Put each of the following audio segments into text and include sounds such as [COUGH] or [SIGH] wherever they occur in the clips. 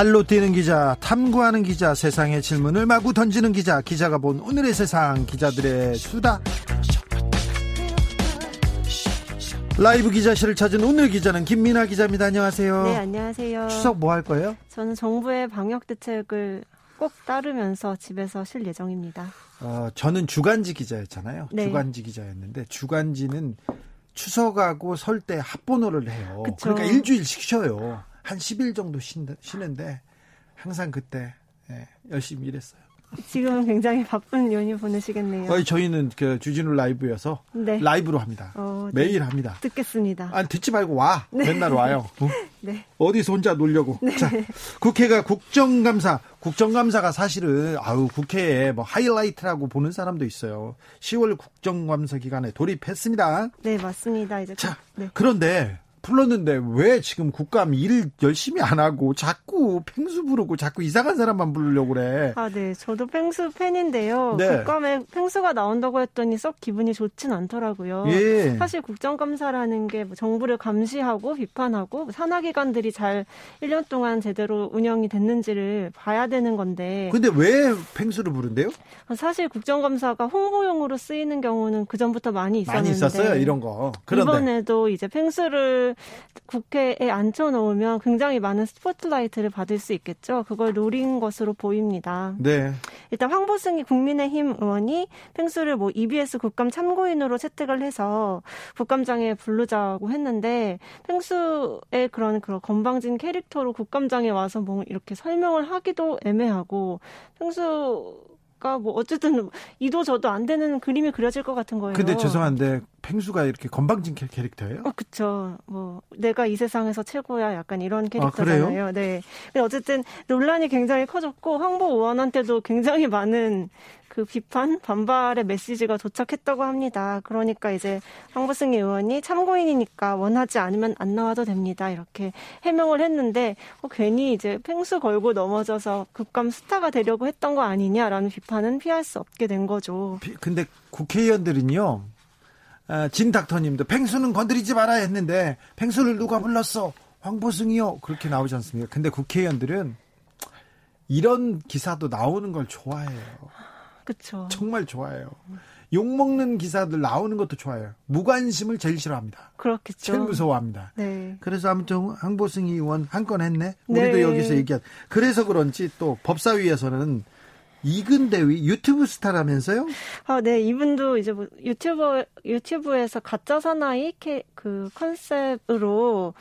발로 뛰는 기자, 탐구하는 기자, 세상의 질문을 마구 던지는 기자, 기자가 본 오늘의 세상, 기자들의 수다. 라이브 기자실을 찾은 오늘 기자는 김민아 기자입니다. 안녕하세요. 네, 안녕하세요. 추석 뭐 할 거예요? 저는 정부의 방역 대책을 꼭 따르면서 집에서 쉴 예정입니다. 어, 저는 주간지 기자였잖아요. 네. 주간지 기자였는데 주간지는 추석하고 설 때 합본호를 해요. 그쵸. 그러니까 일주일씩 쉬어요. 한 10일 정도 쉰- 쉬는데 항상 그때 예, 열심히 일했어요. 지금은 굉장히 바쁜 연휴 보내시겠네요. 거의 저희는 그 주진우 라이브여서 네. 라이브로 합니다. 어, 네. 매일 합니다. 듣겠습니다. 아니 듣지 말고 와. 맨날 와요. 어? [LAUGHS] 네. 어디서 혼자 놀려고. 자, 국회가 국정감사, 국정감사가 사실은 아우 국회에 뭐 하이라이트라고 보는 사람도 있어요. 10월 국정감사 기간에 돌입했습니다. 네, 맞습니다. 이제 자, 네. 그런데 불렀는데 왜 지금 국감 일 열심히 안 하고 자꾸 팽수 부르고 자꾸 이상한 사람만 부르려고 그래. 아, 네. 저도 펭수 팬인데요. 네. 국감에 펭수가 나온다고 했더니 썩 기분이 좋진 않더라고요. 예. 사실 국정감사라는 게뭐 정부를 감시하고 비판하고 뭐 산하기관들이 잘 1년 동안 제대로 운영이 됐는지를 봐야 되는 건데 근데 왜 팽수를 부른대요? 사실 국정감사가 홍보용으로 쓰이는 경우는 그 전부터 많이 있었는데 많이 있었어요, 이런 거. 그런데 이번에도 이제 펭수를 국회에 앉혀놓으면 굉장히 많은 스포트라이트를 받을 수 있겠죠. 그걸 노린 것으로 보입니다. 네. 일단 황보승이 국민의힘 의원이 펭수를 뭐 EBS 국감 참고인으로 채택을 해서 국감장에 부르자고 했는데 펭수의 그런 그런 건방진 캐릭터로 국감장에 와서 뭐 이렇게 설명을 하기도 애매하고 펭수 가뭐 어쨌든 이도 저도 안 되는 그림이 그려질 것 같은 거예요. 근데 죄송한데 팽수가 이렇게 건방진 캐- 캐릭터예요? 어, 그쵸. 뭐, 내가 이 세상에서 최고야. 약간 이런 아, 캐릭터잖아요. 네. 근데 어쨌든 논란이 굉장히 커졌고, 황보 의원한테도 굉장히 많은 그 비판, 반발의 메시지가 도착했다고 합니다. 그러니까 이제 황보승 의원이 참고인이니까 원하지 않으면 안 나와도 됩니다. 이렇게 해명을 했는데, 어, 괜히 이제 팽수 걸고 넘어져서 국감 스타가 되려고 했던 거 아니냐라는 비판은 피할 수 없게 된 거죠. 비- 근데 국회의원들은요, 아, 진 닥터님도 팽수는 건드리지 말아야 했는데 팽수를 누가 불렀어? 황보승이요. 그렇게 나오지 않습니까? 근데 국회의원들은 이런 기사도 나오는 걸 좋아해요. 그쵸. 정말 좋아해요. 욕 먹는 기사들 나오는 것도 좋아해요. 무관심을 제일 싫어합니다. 그렇겠죠. 제일 무서워합니다. 네. 그래서 아무튼 황보승 의원 한 건 했네. 우리도 네. 여기서 얘기한. 그래서 그런지 또 법사위에서는 이근 대위 유튜브 스타라면서요? 아, 네, 이분도 이제 뭐 유튜버, 유튜브에서 가짜 사나이 캐, 그 컨셉으로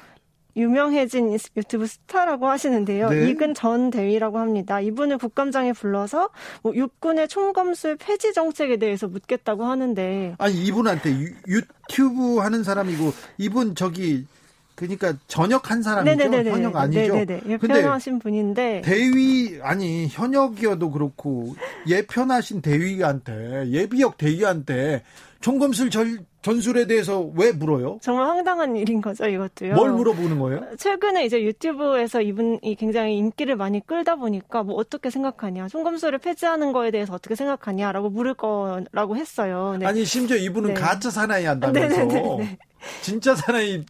유명해진 유튜브 스타라고 하시는데요. 네. 이근 전 대위라고 합니다. 이분을 국감장에 불러서 뭐 육군의 총검술 폐지 정책에 대해서 묻겠다고 하는데 아니 이분한테 유, 유튜브 하는 사람이고 이분 저기 그러니까 전역 한 사람이죠. 현역 아니죠. 네네네. 예, 근데 편하신 분인데 대위 아니 현역이어도 그렇고 예편하신 대위한테 예비역 대위한테 총검술 절, 전술에 대해서 왜 물어요? 정말 황당한 일인 거죠, 이것도요. 뭘 물어보는 거예요? 최근에 이제 유튜브에서 이분이 굉장히 인기를 많이 끌다 보니까 뭐 어떻게 생각하냐, 총검술을 폐지하는 거에 대해서 어떻게 생각하냐라고 물을 거라고 했어요. 네. 아니 심지어 이분은 네. 가짜 사나이 한다면서 네네네네. [LAUGHS] 진짜 사나이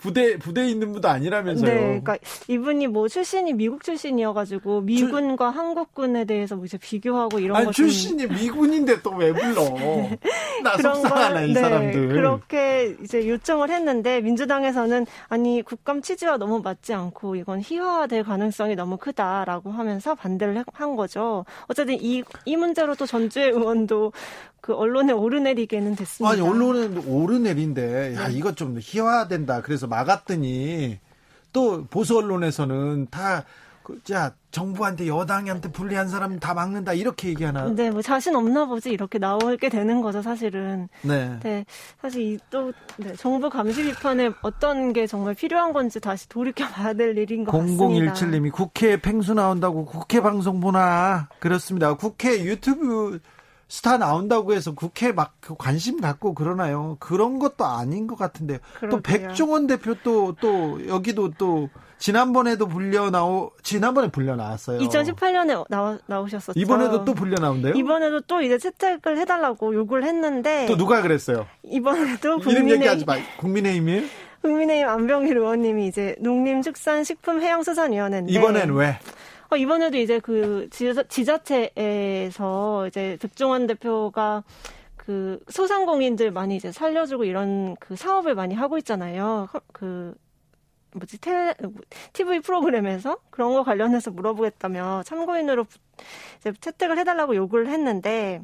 부대 부대에 있는 분도 아니라면서요. 네, 그러니까 이분이 뭐 출신이 미국 출신이어가지고 미군과 한국군에 대해서 뭐 이제 비교하고 이런 아니 거 좀- 출신이 미군인데 또 왜 불러? [LAUGHS] 나 속상하네 이 네, 사람들. 그렇게 이제 요청을 했는데 민주당에서는 아니 국감 취지와 너무 맞지 않고 이건 희화화될 가능성이 너무 크다라고 하면서 반대를 해- 한 거죠. 어쨌든 이, 이 문제로 또 전주의 의원도 그 언론에 오르내리게는 됐습니다. 아니 언론은 오르내린데 야 이거 좀 희화된다. 그래서 막았더니 또 보수 언론에서는 다 그, 자, 정부한테 여당한테 불리한 사람 다 막는다 이렇게 얘기하나? 네, 뭐 자신 없나 보지 이렇게 나오게 되는 거죠, 사실은. 네. 네, 사실 이또 네, 정부 감시 비판에 어떤 게 정말 필요한 건지 다시 돌이켜 봐야 될 일인 것 같습니다. 0017님이 국회 에 팽수 나온다고 국회 방송 보나? 그렇습니다. 국회 유튜브 스타 나온다고 해서 국회 막 관심 갖고 그러나요? 그런 것도 아닌 것 같은데요. 또 백종원 대표 또, 또, 여기도 또, 지난번에도 불려 나오, 지난번에 불려 나왔어요. 2018년에 나와, 나오셨었죠. 이번에도 또 불려 나온대요? 이번에도 또 이제 채택을 해달라고 요구를 했는데. 또 누가 그랬어요? 이번에도 국민의힘. 이름 얘기하지 마. 국민의힘이에요? 국민의힘 안병일 의원님이 이제 농림축산식품해양수산위원회인데. 이번엔 왜? 어, 이번에도 이제 그 지자체에서 이제 백종원 대표가 그 소상공인들 많이 이제 살려주고 이런 그 사업을 많이 하고 있잖아요. 그 뭐지 텔 TV 프로그램에서 그런 거 관련해서 물어보겠다며 참고인으로 이제 채택을 해달라고 요구를 했는데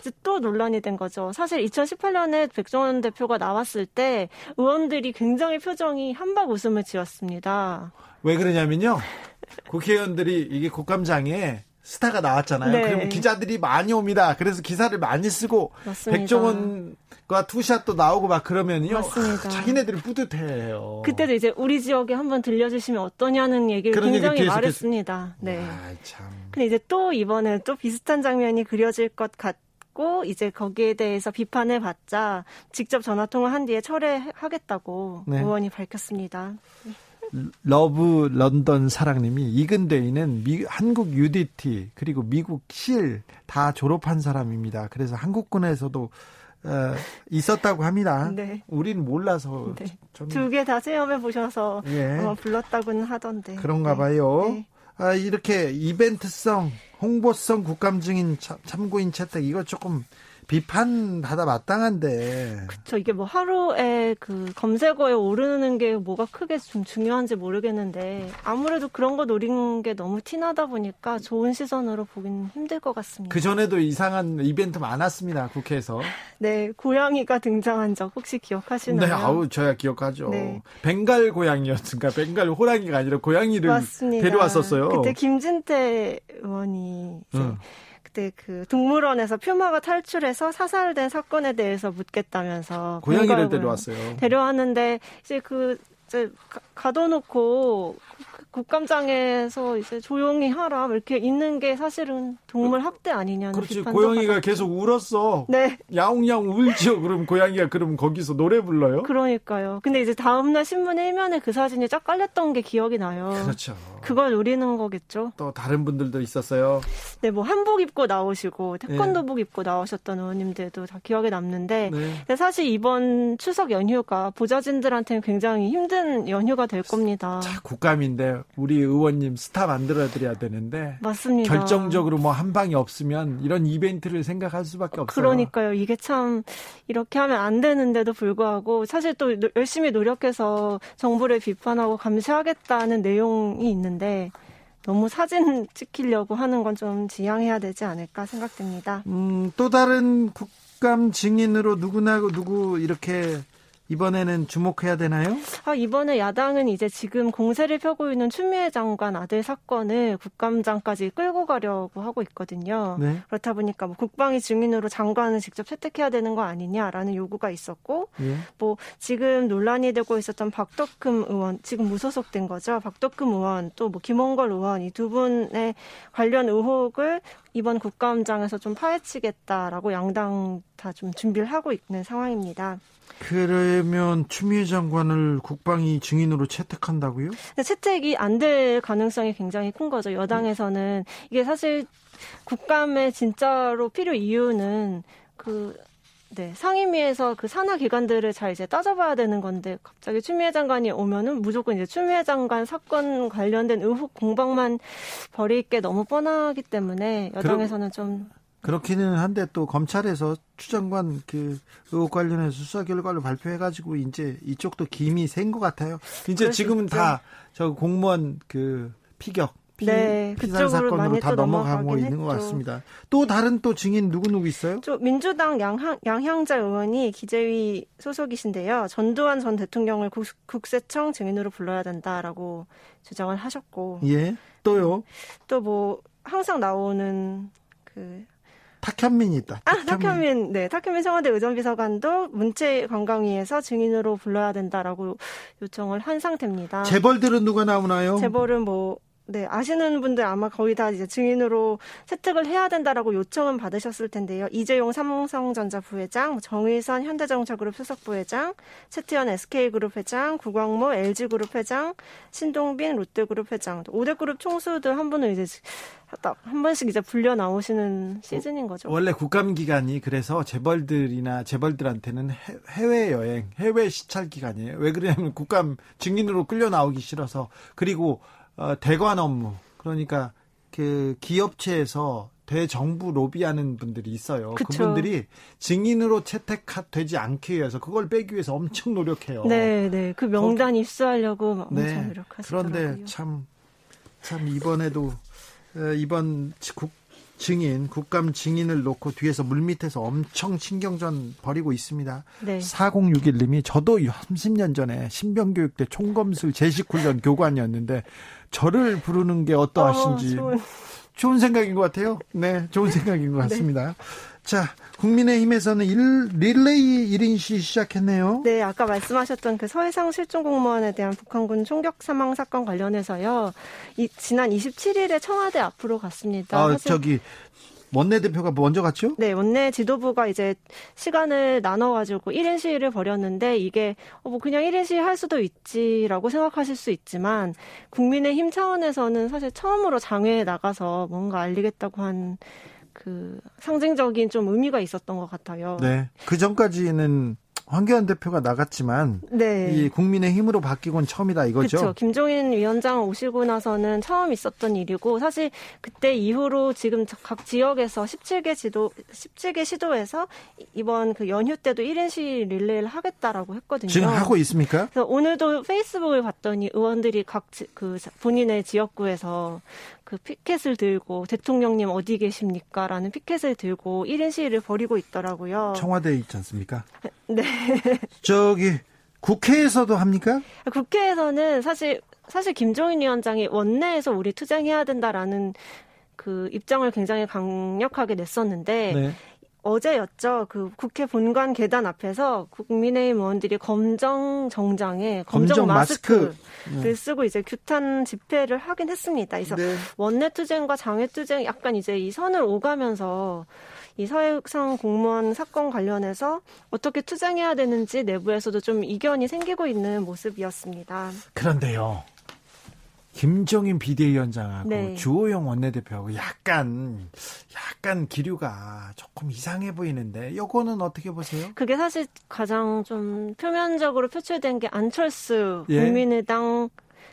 이제 또 논란이 된 거죠. 사실 2018년에 백종원 대표가 나왔을 때 의원들이 굉장히 표정이 한박 웃음을 지었습니다. 왜 그러냐면요. 국회의원들이 이게 국감장에 스타가 나왔잖아요. 네. 그러면 기자들이 많이 옵니다. 그래서 기사를 많이 쓰고 맞습니다. 백종원과 투샷도 나오고 막 그러면요. 아, 자기네들이 뿌듯해요. 그때도 이제 우리 지역에 한번 들려주시면 어떠냐는 얘기를 굉장히 말했습니다. 네. 아, 참. 근데 이제 또 이번에 또 비슷한 장면이 그려질 것 같. 고 이제 거기에 대해서 비판을 받자 직접 전화 통화한 뒤에 철회하겠다고 네. 의원이 밝혔습니다. 러브 런던 사랑님이 이근 대위는 미, 한국 UDT 그리고 미국 SEAL 다 졸업한 사람입니다. 그래서 한국군에서도 어, 있었다고 합니다. 네. 우린 몰라서 네. 두개 다 체험해 보셔서 예. 어, 불렀다고는 하던데. 그런가 네. 봐요. 네. 아, 이렇게 이벤트성, 홍보성 국감 중인 참고인 채택 이거 조금 비판받아 마땅한데. 그쵸. 이게 뭐 하루에 그 검색어에 오르는 게 뭐가 크게 좀 중요한지 모르겠는데 아무래도 그런 거 노린 게 너무 티나다 보니까 좋은 시선으로 보긴 힘들 것 같습니다. 그 전에도 이상한 이벤트 많았습니다. 국회에서. [LAUGHS] 네. 고양이가 등장한 적 혹시 기억하시나요? 네. 아우, 저야 기억하죠. 네. 벵갈 고양이였으니까 벵갈 호랑이가 아니라 고양이를 맞습니다. 데려왔었어요. 그때 김진태 의원이 응. 그때 그 동물원에서 퓨마가 탈출해서 사살된 사건에 대해서 묻겠다면서 고양이를 데려왔어요. 데려왔는데 이제 그 이제 가둬놓고 국감장에서 이제 조용히 하라 이렇게 있는 게 사실은 동물 학대 아니냐는 그렇지 고양이가 계속 울었어. 네. 야옹야옹 울죠. 그럼 고양이가 그럼 거기서 노래 불러요? 그러니까요. 근데 이제 다음날 신문 일면에 그 사진이 쫙 깔렸던 게 기억이 나요. 그렇죠. 그걸 노리는 거겠죠. 또 다른 분들도 있었어요. 네, 뭐 한복 입고 나오시고 태권도복 네. 입고 나오셨던 의원님들도 다 기억에 남는데 네. 사실 이번 추석 연휴가 보좌진들한테는 굉장히 힘든 연휴가 될 겁니다. 자, 국감인데 우리 의원님 스타 만들어 드려야 되는데 맞습니다. 결정적으로 뭐 한 방이 없으면 이런 이벤트를 생각할 수밖에 없어요. 그러니까요. 이게 참 이렇게 하면 안 되는데도 불구하고 사실 또 열심히 노력해서 정부를 비판하고 감시하겠다는 내용이 있는 데 너무 사진 [LAUGHS] 찍히려고 하는 건 좀 지양해야 되지 않을까 생각됩니다. 음, 또 다른 국감 증인으로 누구나 누구 이렇게 이번에는 주목해야 되나요? 아, 이번에 야당은 이제 지금 공세를 펴고 있는 추미애 장관 아들 사건을 국감장까지 끌고 가려고 하고 있거든요. 네. 그렇다 보니까 뭐 국방위 증인으로 장관을 직접 채택해야 되는 거 아니냐라는 요구가 있었고, 네. 뭐 지금 논란이 되고 있었던 박덕흠 의원 지금 무소속된 거죠. 박덕흠 의원 또 뭐 김홍걸 의원 이 두 분의 관련 의혹을 이번 국감장에서 좀 파헤치겠다라고 양당 다 좀 준비를 하고 있는 상황입니다. 그러면 추미애 장관을 국방위 증인으로 채택한다고요? 채택이 안 될 가능성이 굉장히 큰 거죠. 여당에서는 이게 사실 국감에 진짜로 필요 이유는 그 네, 상임위에서 그 산하 기관들을 잘 이제 따져봐야 되는 건데 갑자기 추미애 장관이 오면은 무조건 이제 추미애 장관 사건 관련된 의혹 공방만 벌일 게 너무 뻔하기 때문에 여당에서는 좀 그렇기는 한데 또 검찰에서 추장관 그 의혹 관련해서 수사 결과를 발표해가지고 이제 이쪽도 김이 센 것 같아요. 이제 지금은 다 저 공무원 그 피격 피, 네, 피살 사건으로 다 넘어가고 있는 것 같습니다. 또 다른 또 증인 누구 누구 있어요? 저 민주당 양향, 양향자 의원이 기재위 소속이신데요. 전두환 전 대통령을 국, 국세청 증인으로 불러야 된다라고 주장을 하셨고. 예. 또요? 또 뭐 항상 나오는 그 탁현민이 있다. 아, 탁현민. 아, 탁현민. 네, 탁현민 청와대 의전비서관도 문체 관광위에서 증인으로 불러야 된다라고 요청을 한 상태입니다. 재벌들은 누가 나오나요? 재벌은 뭐 네, 아시는 분들 아마 거의 다 이제 증인으로 채택을 해야 된다라고 요청은 받으셨을 텐데요. 이재용 삼성전자 부회장, 뭐 정의선 현대자동차그룹 수석 부회장, 최태현 SK그룹 회장, 구광모 LG그룹 회장, 신동빈 롯데그룹 회장, 5대 그룹 총수들 한 분은 이제 한 번씩 이제 불려 나오시는 시즌인 거죠. 원래 국감 기간이 그래서 재벌들이나 재벌들한테는 해외 여행, 해외 시찰 기간이에요. 왜 그러냐면 국감 증인으로 끌려 나오기 싫어서 그리고 어, 대관 업무 그러니까 그 기업체에서 대정부 로비하는 분들이 있어요. 그쵸. 그분들이 증인으로 채택되지 않기 위해서 그걸 빼기 위해서 엄청 노력해요. 네, 네. 그 명단 거기... 입수하려고 엄청 네. 노력하시더라고요. 그런데 참, 참 이번에도 어, 이번 국, 증인, 국감 증인을 놓고 뒤에서 물밑에서 엄청 신경전 벌이고 있습니다. 네. 4061님이 저도 30년 전에 신병교육대 총검술 제식훈련 교관이었는데 저를 부르는 게 어떠하신지. 어, 좋은. 좋은 생각인 것 같아요. 네, 좋은 생각인 것 네. 같습니다. 네. 자, 국민의힘에서는 일, 릴레이 1인시 시작했네요. 네, 아까 말씀하셨던 그 서해상 실종 공무원에 대한 북한군 총격 사망 사건 관련해서요. 이, 지난 27일에 청와대 앞으로 갔습니다. 아, 저기 원내대표가 먼저 갔죠? 네, 원내 지도부가 이제 시간을 나눠가지고 1인 시위를 벌였는데 이게 어, 뭐 그냥 1인 시위 할 수도 있지라고 생각하실 수 있지만 국민의힘 차원에서는 사실 처음으로 장외에 나가서 뭔가 알리겠다고 한 그 상징적인 좀 의미가 있었던 것 같아요. 네. 그 전까지는 황교안 대표가 나갔지만 네. 이 국민의 힘으로 바뀌곤 처음이다 이거죠. 그렇죠. 김종인 위원장 오시고 나서는 처음 있었던 일이고 사실 그때 이후로 지금 각 지역에서 17개 지도 17개 시도에서 이번 그 연휴 때도 1인 시 릴레이를 하겠다라고 했거든요. 지금 하고 있습니까? 그래서 오늘도 페이스북을 봤더니 의원들이 각 그 본인의 지역구에서 그 피켓을 들고 대통령님 어디 계십니까? 라는 피켓을 들고 1인 시위를 벌이고 있더라고요. 청와대에 있지 않습니까? [LAUGHS] 네. 저기 국회에서도 합니까? 국회에서는 사실 사실 김종인 위원장이 원내에서 우리 투쟁해야 된다라는 그 입장을 굉장히 강력하게 냈었는데 네. 어제였죠. 그 국회 본관 계단 앞에서 국민의힘 의원들이 검정 정장에 검정, 검정 마스크를 마스크. 쓰고 이제 규탄 집회를 하긴 했습니다. 그래서 네. 원내 투쟁과 장외 투쟁 약간 이제 이 선을 오가면서 이 서해상 공무원 사건 관련해서 어떻게 투쟁해야 되는지 내부에서도 좀 이견이 생기고 있는 모습이었습니다. 그런데요. 김정인 비대위원장하고 네. 주호영 원내대표하고 약간 약간 기류가 조금 이상해 보이는데 요거는 어떻게 보세요? 그게 사실 가장 좀 표면적으로 표출된 게 안철수 예. 국민의당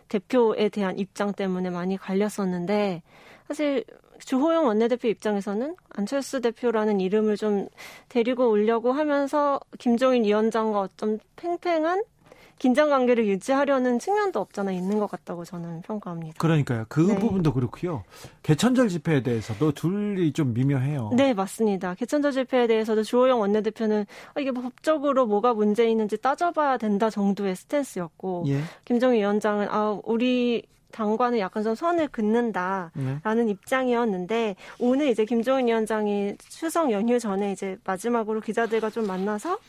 대표에 대한 입장 때문에 많이 갈렸었는데 사실 주호영 원내대표 입장에서는 안철수 대표라는 이름을 좀 데리고 오려고 하면서 김종인 위원장과 어떤 팽팽한 긴장 관계를 유지하려는 측면도 없잖아 있는 것 같다고 저는 평가합니다. 그러니까요. 그 네. 부분도 그렇고요. 개천절 집회에 대해서도 둘이 좀 미묘해요. 네, 맞습니다. 개천절 집회에 대해서도 주호영 원내대표는 아, 이게 뭐 법적으로 뭐가 문제 있는지 따져봐야 된다 정도의 스탠스였고 예. 김정희 위원장은 아 우리 당과는 약간 좀 선을 긋는다라는 네. 입장이었는데 오늘 이제 김종인 위원장이 추석 연휴 전에 이제 마지막으로 기자들과 좀 만나서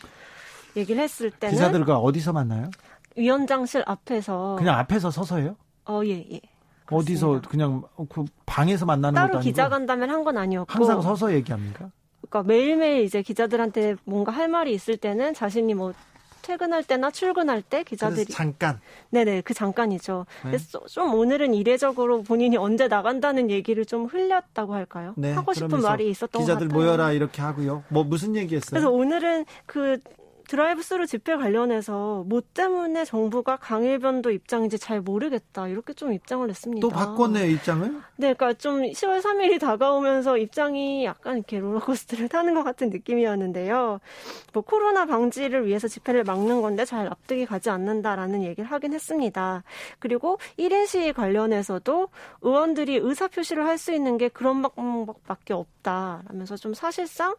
얘기를 했을 때는 기자들과 어디서 만나요? 위원장실 앞에서 그냥 앞에서 서서요? 어, 예, 예. 어디서 그냥 그 방에서 만나는 따로 기자간담회를 한 건 아니었고 항상 서서 얘기합니까? 그러니까 매일매일 이제 기자들한테 뭔가 할 말이 있을 때는 자신이 뭐 퇴근할 때나 출근할 때 기자들이 잠깐 네네 그 잠깐이죠. 네. 그래서 좀 오늘은 이례적으로 본인이 언제 나간다는 얘기를 좀 흘렸다고 할까요? 네, 하고 싶은 말이 있었던 것 같아요. 기자들 모여라 이렇게 하고요. 뭐 무슨 얘기했어요? 그래서 오늘은 그 드라이브 스루 집회 관련해서 뭐 때문에 정부가 강경 일변도 입장인지 잘 모르겠다 이렇게 좀 입장을 냈습니다. 또 바꿨네 입장을? 네, 그러니까 좀 10월 3일이 다가오면서 입장이 약간 이렇게 롤러코스터를 타는 것 같은 느낌이었는데요. 뭐 코로나 방지를 위해서 집회를 막는 건데 잘 납득이 가지 않는다라는 얘기를 하긴 했습니다. 그리고 1인 시위 관련해서도 의원들이 의사 표시를 할 수 있는 게 그런 방법밖에 없다라면서 좀 사실상 어,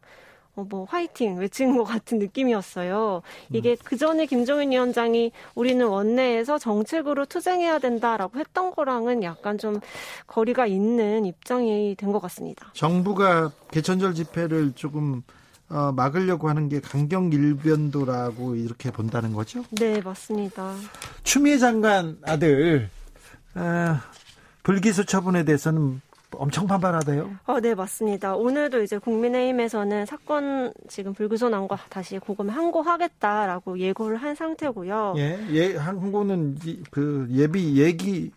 뭐 화이팅 외치는 것 같은 느낌이었어요. 이게 음. 그 전에 김종인 위원장이 우리는 원내에서 정책으로 투쟁해야 된다라고 했던 거랑은 약간 좀 거리가 있는 입장이 된 것 같습니다. 정부가 개천절 집회를 조금 어, 막으려고 하는 게 강경 일변도라고 이렇게 본다는 거죠? 네, 맞습니다. 추미애 장관 아들 어, 불기소 처분에 대해서는 엄청 반발하대요. 어, 네, 맞습니다. 오늘도 이제 국민의힘에서는 사건 지금 난거 다시 고검 항고하겠다라고 예고를 한 상태고요. 예, 예, 항고는 그 예비 얘기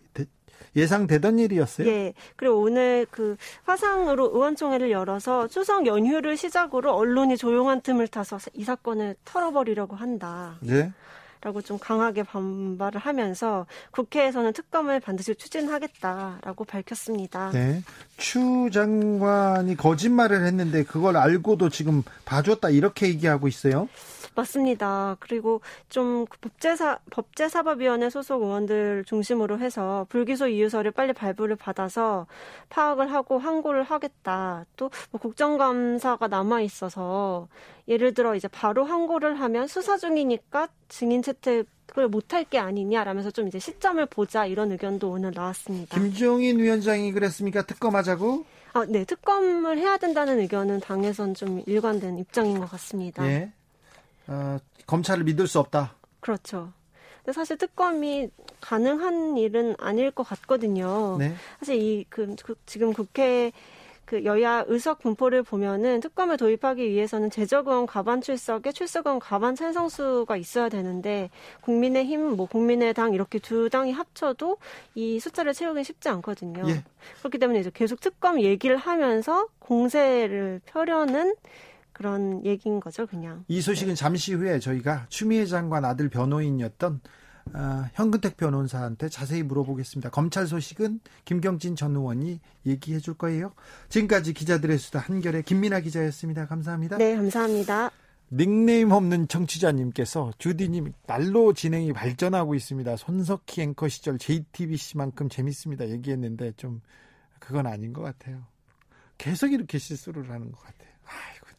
예상되던 일이었어요. 예. 그리고 오늘 그 화상으로 의원총회를 열어서 추석 연휴를 시작으로 언론이 조용한 틈을 타서 이 사건을 털어버리려고 한다. 예. 라고 좀 강하게 반발을 하면서 국회에서는 특검을 반드시 추진하겠다라고 밝혔습니다. 네. 추 장관이 거짓말을 했는데 그걸 알고도 지금 봐줬다 이렇게 얘기하고 있어요. 맞습니다. 그리고 좀그 법제사 법제사법위원회 소속 의원들 중심으로 해서 불기소 이유서를 빨리 발부를 받아서 파악을 하고 항고를 하겠다. 또 뭐 국정감사가 남아 있어서 예를 들어 이제 바로 항고를 하면 수사 중이니까 증인 채택을 못할 게 아니냐라면서 좀 이제 시점을 보자 이런 의견도 오늘 나왔습니다. 김종인 위원장이 그랬습니까? 특검하자고? 아, 네, 특검을 해야 된다는 의견은 당에선 좀 일관된 입장인 것 같습니다. 예. 어, 검찰을 믿을 수 없다. 그렇죠. 근데 사실 특검이 가능한 일은 아닐 것 같거든요. 네. 사실 이 그, 그, 지금 국회 그 여야 의석 분포를 보면은 특검을 도입하기 위해서는 재적의원 과반 출석에 출석의원 과반 찬성수가 있어야 되는데 국민의힘, 뭐 국민의당 이렇게 두 당이 합쳐도 이 숫자를 채우기 쉽지 않거든요. 예. 그렇기 때문에 이제 계속 특검 얘기를 하면서 공세를 펴려는 그런 얘기인 거죠, 그냥. 이 소식은 잠시 후에 저희가 추미애 장관 아들 변호인이었던 어, 현근택 변호사한테 자세히 물어보겠습니다. 검찰 소식은 김경진 전 의원이 얘기해 줄 거예요. 지금까지 기자들의 수다 한결의 김민아 기자였습니다. 감사합니다. 네, 감사합니다. 닉네임 없는 청취자님께서 주디님 날로 진행이 발전하고 있습니다. 손석희 앵커 시절 JTBC만큼 재밌습니다. 얘기했는데 좀 그건 아닌 것 같아요. 계속 이렇게 실수를 하는 것 같아요. 아이고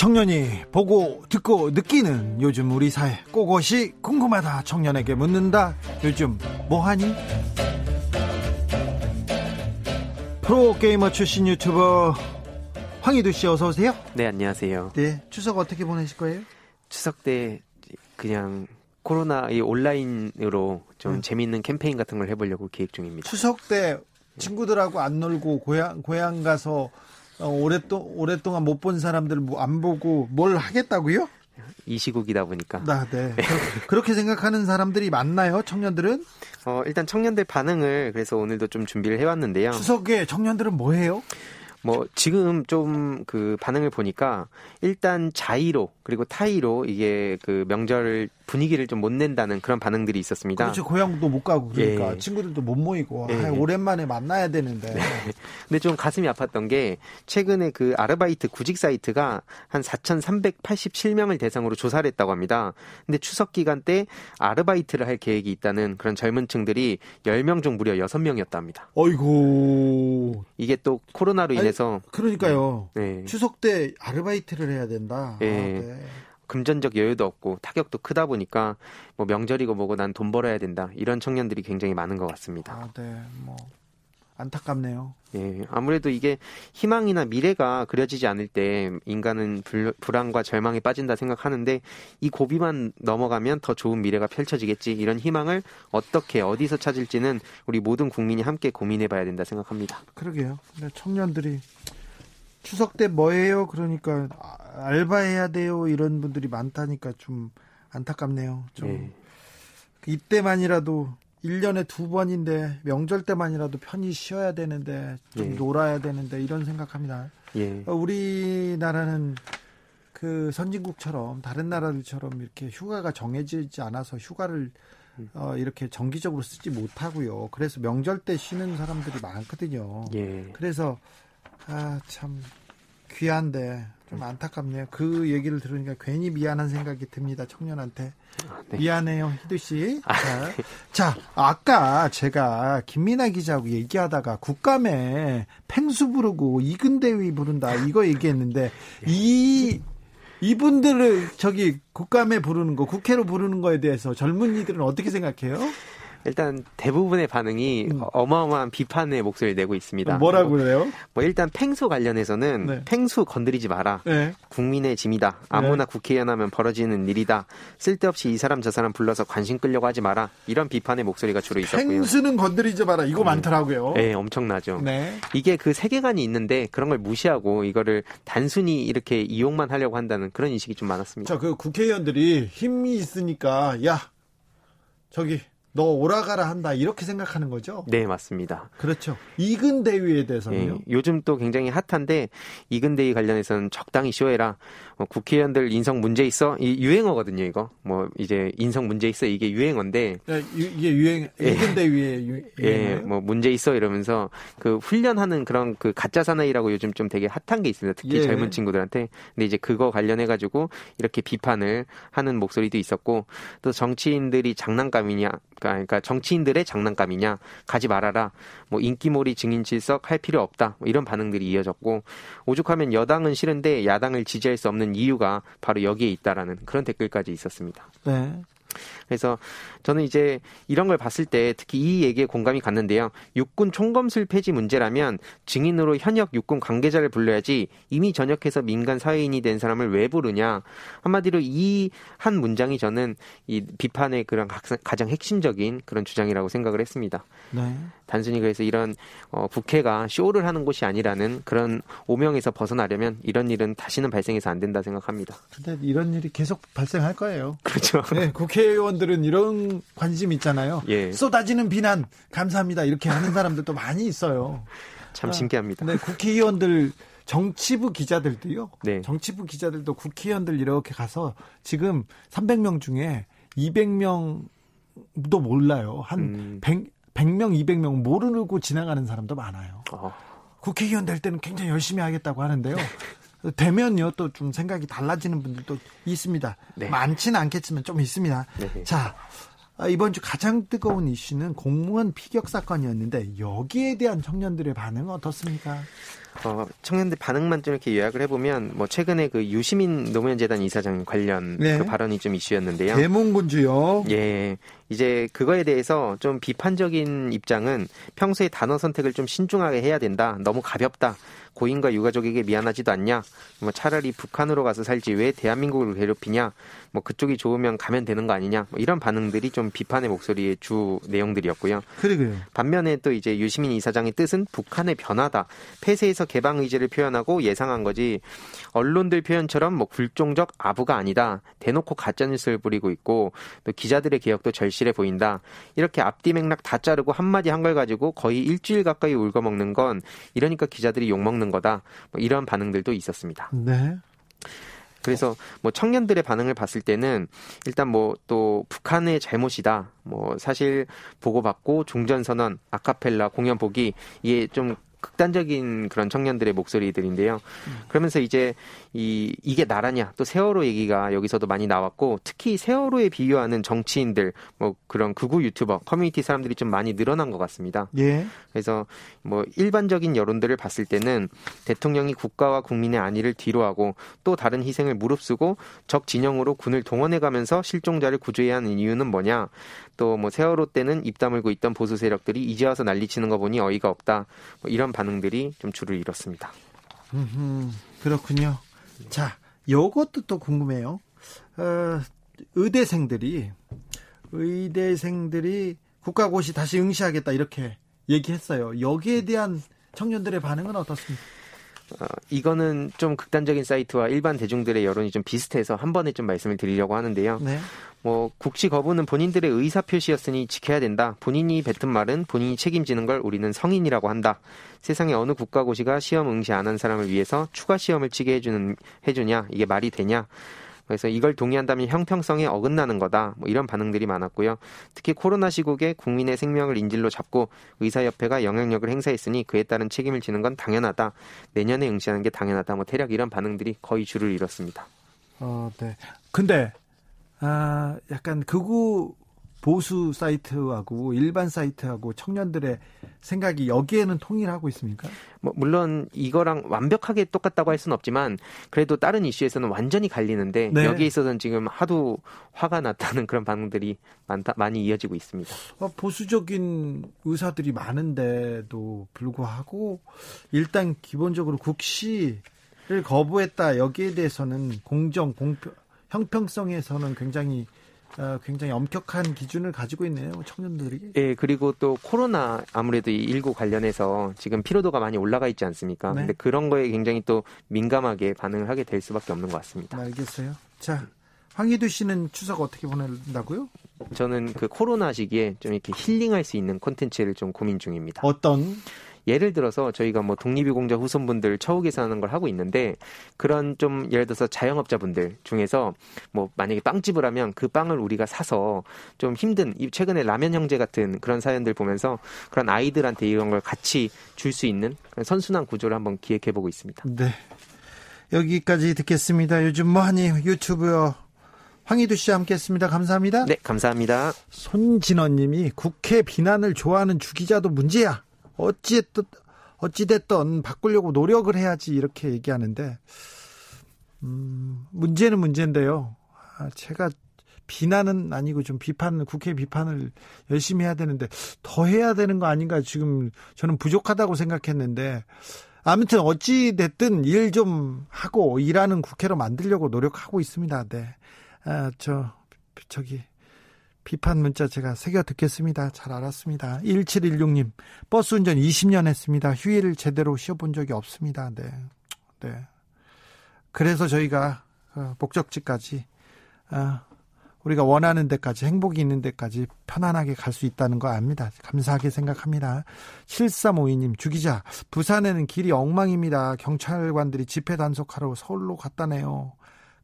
청년이 보고 듣고 느끼는 요즘 우리 사회 그것이 궁금하다 청년에게 묻는다 요즘 뭐하니? 프로게이머 출신 유튜버 황희두 씨 어서 오세요. 네 안녕하세요. 네 추석 어떻게 보내실 거예요? 추석 때 그냥 코로나 이 온라인으로 좀 음. 재미있는 캠페인 같은 걸 해보려고 계획 중입니다. 추석 때 친구들하고 안 놀고 고향 고향 가서 어, 오랫동 오랫동안 못 본 사람들 뭐안 보고 뭘 하겠다고요? 이 시국이다 보니까. 아, 네. 그렇게 생각하는 사람들이 많나요? 청년들은? 어, 일단 청년들 반응을 그래서 오늘도 좀 준비를 해왔는데요. 추석에 청년들은 뭐 해요? 뭐 지금 좀 그 반응을 보니까 일단 자의로 그리고 타의로 이게 그 명절 분위기를 좀 못 낸다는 그런 반응들이 있었습니다. 그렇죠. 고향도 못 가고 그러니까 예. 친구들도 못 모이고 예. 아, 오랜만에 만나야 되는데. 네. 근데 좀 가슴이 아팠던 게 최근에 그 아르바이트 구직 사이트가 한 4,387명을 대상으로 조사를 했다고 합니다. 근데 추석 기간 때 아르바이트를 할 계획이 있다는 그런 젊은 층들이 10명 중 무려 6명이었답니다. 어이고. 이게 또 코로나로 인해서 아니, 그러니까요. 네. 추석 때 아르바이트를 해야 된다. 네. 아, 네. 금전적 여유도 없고 타격도 크다 보니까 뭐 명절이고 뭐고 난 돈 벌어야 된다 이런 청년들이 굉장히 많은 것 같습니다. 아, 네, 뭐 안타깝네요. 예, 아무래도 이게 희망이나 미래가 그려지지 않을 때 인간은 불, 불안과 절망에 빠진다 생각하는데 이 고비만 넘어가면 더 좋은 미래가 펼쳐지겠지 이런 희망을 어떻게 어디서 찾을지는 우리 모든 국민이 함께 고민해봐야 된다 생각합니다. 그러게요. 청년들이 추석 때 뭐해요? 그러니까 알바해야 돼요. 이런 분들이 많다니까 좀 안타깝네요. 좀 네. 이때만이라도 1년에 두 번인데 명절 때만이라도 편히 쉬어야 되는데 좀 예. 놀아야 되는데 이런 생각합니다. 예. 어, 우리나라는 그 선진국처럼 다른 나라들처럼 이렇게 휴가가 정해지지 않아서 휴가를 음. 어, 이렇게 정기적으로 쓰지 못하고요. 그래서 명절 때 쉬는 사람들이 많거든요. 예. 그래서 아, 참 귀한데 좀 안타깝네요. 그 얘기를 들으니까 괜히 미안한 생각이 듭니다. 청년한테. 네. 미안해요, 희두 씨. 아, 자, 네. 자, 아까 제가 김민아 기자하고 얘기하다가 국감에 팽수 부르고 이근대위 부른다 이거 얘기했는데 이 이분들을 저기 국감에 부르는 거, 국회로 부르는 거에 대해서 젊은이들은 어떻게 생각해요? 일단 대부분의 반응이 음. 어마어마한 비판의 목소리를 내고 있습니다. 뭐라고 그래요? 뭐 일단 팽수 관련해서는 네. 팽수 건드리지 마라. 네. 국민의 짐이다. 아무나 네. 국회의원 하면 벌어지는 일이다. 쓸데없이 이 사람 저 사람 불러서 관심 끌려고 하지 마라. 이런 비판의 목소리가 주로 있었고요. 팽수는 건드리지 마라. 이거 음. 많더라고요. 네, 엄청나죠. 네. 이게 그 세계관이 있는데 그런 걸 무시하고 이거를 단순히 이렇게 이용만 하려고 한다는 그런 인식이 좀 많았습니다. 자, 그 국회의원들이 힘이 있으니까 야 저기 너 오라가라 한다 이렇게 생각하는 거죠? 네 맞습니다. 그렇죠. 이근 대위에 대해서는요. 네, 요즘 또 굉장히 핫한데 이근 대위 관련해서는 적당히 쇼해라. 뭐 국회의원들 인성 문제 있어 이 유행어거든요 이거. 뭐 이제 인성 문제 있어 이게 유행어인데. 네, 이게 유행 예. 이근 대위의 유, 예, 뭐 문제 있어 이러면서 그 훈련하는 그런 그 가짜 사나이라고 요즘 좀 되게 핫한 게 있습니다. 특히 예. 젊은 친구들한테. 근데 이제 그거 관련해 가지고 이렇게 비판을 하는 목소리도 있었고 또 정치인들이 장난감이냐 그러니까 정치인들의 장난감이냐 가지 말아라 뭐 인기몰이 증인 질석 할 필요 없다 뭐 이런 반응들이 이어졌고 오죽하면 여당은 싫은데 야당을 지지할 수 없는 이유가 바로 여기에 있다라는 그런 댓글까지 있었습니다. 네. 그래서 저는 이제 이런 걸 봤을 때 특히 이 얘기에 공감이 갔는데요. 육군 총검술 폐지 문제라면 증인으로 현역 육군 관계자를 불러야지 이미 전역해서 민간 사회인이 된 사람을 왜 부르냐. 한마디로 이 한 문장이 저는 이 비판의 그런 가장 핵심적인 그런 주장이라고 생각을 했습니다. 네. 단순히 그래서 이런 어, 국회가 쇼를 하는 곳이 아니라는 그런 오명에서 벗어나려면 이런 일은 다시는 발생해서 안 된다 생각합니다. 근데 이런 일이 계속 발생할 거예요. 그렇죠. 네, 국회의원 들은 이런 관심 있잖아요. 예. 쏟아지는 비난 감사합니다 이렇게 하는 사람들도 많이 있어요. 참 신기합니다. 네, 국회의원들 정치부 기자들도요. 네. 정치부 기자들도 국회의원들 이렇게 가서 지금 300명 중에 200명도 몰라요. 한 음. 100, 100명, 200명 모르고 지나가는 사람도 많아요. 어. 국회의원 될 때는 굉장히 열심히 하겠다고 하는데요. [LAUGHS] 되면요 또 좀 생각이 달라지는 분들도 있습니다. 네. 많지는 않겠지만 좀 있습니다. 네. 자 아, 이번 주 가장 뜨거운 이슈는 공무원 피격 사건이었는데 여기에 대한 청년들의 반응은 어떻습니까? 어, 청년들 반응만 좀 이렇게 요약을 해보면 뭐 최근에 그 유시민 노무현 재단 이사장 관련 네. 그 발언이 좀 이슈였는데요. 대문군주요. 예. 이제 그거에 대해서 좀 비판적인 입장은 평소에 단어 선택을 좀 신중하게 해야 된다. 너무 가볍다. 고인과 유가족에게 미안하지도 않냐? 뭐 차라리 북한으로 가서 살지 왜 대한민국을 괴롭히냐? 뭐 그쪽이 좋으면 가면 되는 거 아니냐? 뭐 이런 반응들이 좀 비판의 목소리의 주 내용들이었고요. 그러게요. 반면에 또 이제 유시민 이사장의 뜻은 북한의 변화다. 폐쇄에서 개방 의지를 표현하고 예상한 거지. 언론들 표현처럼 뭐 굴종적 아부가 아니다. 대놓고 가짜 뉴스를 부리고 있고 또 기자들의 개혁도 절실해 보인다. 이렇게 앞뒤 맥락 다 자르고 한마디 한 걸 가지고 거의 일주일 가까이 울거 먹는 건 이러니까 기자들이 욕 먹는 거다. 뭐 이런 반응들도 있었습니다. 네. 그래서 뭐 청년들의 반응을 봤을 때는 일단 뭐 또 북한의 잘못이다. 뭐 사실 보고받고 종전선언, 아카펠라 공연 보기 이게 좀 극단적인 그런 청년들의 목소리들인데요. 그러면서 이제 이 이게 나라냐 또 세월호 얘기가 여기서도 많이 나왔고 특히 세월호에 비유하는 정치인들 뭐 그런 극우 유튜버 커뮤니티 사람들이 좀 많이 늘어난 것 같습니다. 예. 그래서 뭐 일반적인 여론들을 봤을 때는 대통령이 국가와 국민의 안위를 뒤로하고 또 다른 희생을 무릅쓰고 적 진영으로 군을 동원해 가면서 실종자를 구조해야 하는 이유는 뭐냐? 또 뭐 세월호 때는 입 다물고 있던 보수 세력들이 이제 와서 난리치는 거 보니 어이가 없다. 뭐 이런 반응들이 좀 줄을 이뤘습니다. 음, 그렇군요. 자, 요것도 또 궁금해요. 어, 의대생들이 의대생들이 국가고시 다시 응시하겠다 이렇게 얘기했어요. 여기에 대한 청년들의 반응은 어떻습니까? 어, 이거는 좀 극단적인 사이트와 일반 대중들의 여론이 좀 비슷해서 한 번에 좀 말씀을 드리려고 하는데요. 네. 뭐 국시 거부는 본인들의 의사 표시였으니 지켜야 된다. 본인이 뱉은 말은 본인이 책임지는 걸 우리는 성인이라고 한다. 세상에 어느 국가고시가 시험 응시 안 한 사람을 위해서 추가 시험을 치게 해주는 해주냐 이게 말이 되냐? 그래서 이걸 동의한다면 형평성에 어긋나는 거다. 뭐 이런 반응들이 많았고요. 특히 코로나 시국에 국민의 생명을 인질로 잡고 의사협회가 영향력을 행사했으니 그에 따른 책임을 지는 건 당연하다. 내년에 응시하는 게 당연하다. 뭐 대략 이런 반응들이 거의 줄을 이뤘습니다. 어, 네. 근데 아, 약간 극우 보수 사이트하고 일반 사이트하고 청년들의 생각이 여기에는 통일하고 있습니까? 뭐 물론 이거랑 완벽하게 똑같다고 할 수는 없지만 그래도 다른 이슈에서는 완전히 갈리는데 네. 여기에 있어서는 지금 하도 화가 났다는 [LAUGHS] 그런 반응들이 많다 많이 이어지고 있습니다. 어, 보수적인 의사들이 많은데도 불구하고 일단 기본적으로 국시를 거부했다 여기에 대해서는 공정 공평 형평성에서는 굉장히 어, 굉장히 엄격한 기준을 가지고 있네요 청년들이. 예, 그리고 또 코로나 아무래도 이 19 관련해서 지금 피로도가 많이 올라가 있지 않습니까? 네. 근데 그런 거에 굉장히 또 민감하게 반응을 하게 될 수밖에 없는 것 같습니다. 알겠어요. 자, 황희두 씨는 추석 어떻게 보낸다고요? 저는 그 코로나 시기에 좀 이렇게 힐링할 수 있는 콘텐츠를 좀 고민 중입니다. 어떤? 예를 들어서 저희가 뭐 독립유공자 후손분들 처우 계산하는 걸 하고 있는데 그런 좀 예를 들어서 자영업자분들 중에서 뭐 만약에 빵집을 하면 그 빵을 우리가 사서 좀 힘든 최근에 라면 형제 같은 그런 사연들 보면서 그런 아이들한테 이런 걸 같이 줄 수 있는 선순환 구조를 한번 기획해 보고 있습니다. 네. 여기까지 듣겠습니다. 요즘 뭐하니 유튜브요. 황희두 씨와 함께했습니다. 감사합니다. 네, 감사합니다. 손진원님이 국회 비난을 좋아하는 주기자도 문제야. 어찌됐든, 어찌됐든 바꾸려고 노력을 해야지 이렇게 얘기하는데, 음, 문제는 문제인데요. 아, 제가 비난은 아니고 좀 비판을, 국회 비판을 열심히 해야 되는데, 더 해야 되는 거 아닌가 지금 저는 부족하다고 생각했는데, 아무튼 어찌됐든 일 좀 하고 일하는 국회로 만들려고 노력하고 있습니다. 네. 아, 저, 저기, 비판 문자 제가 새겨 듣겠습니다. 잘 알았습니다. 1716님, 버스 운전 20년 했습니다. 휴일을 제대로 쉬어본 적이 없습니다. 네. 네. 그래서 저희가 어, 목적지까지, 어, 우리가 원하는 데까지, 행복이 있는 데까지 편안하게 갈 수 있다는 거 압니다. 감사하게 생각합니다. 7352님, 주기자, 부산에는 길이 엉망입니다. 경찰관들이 집회 단속하러 서울로 갔다네요.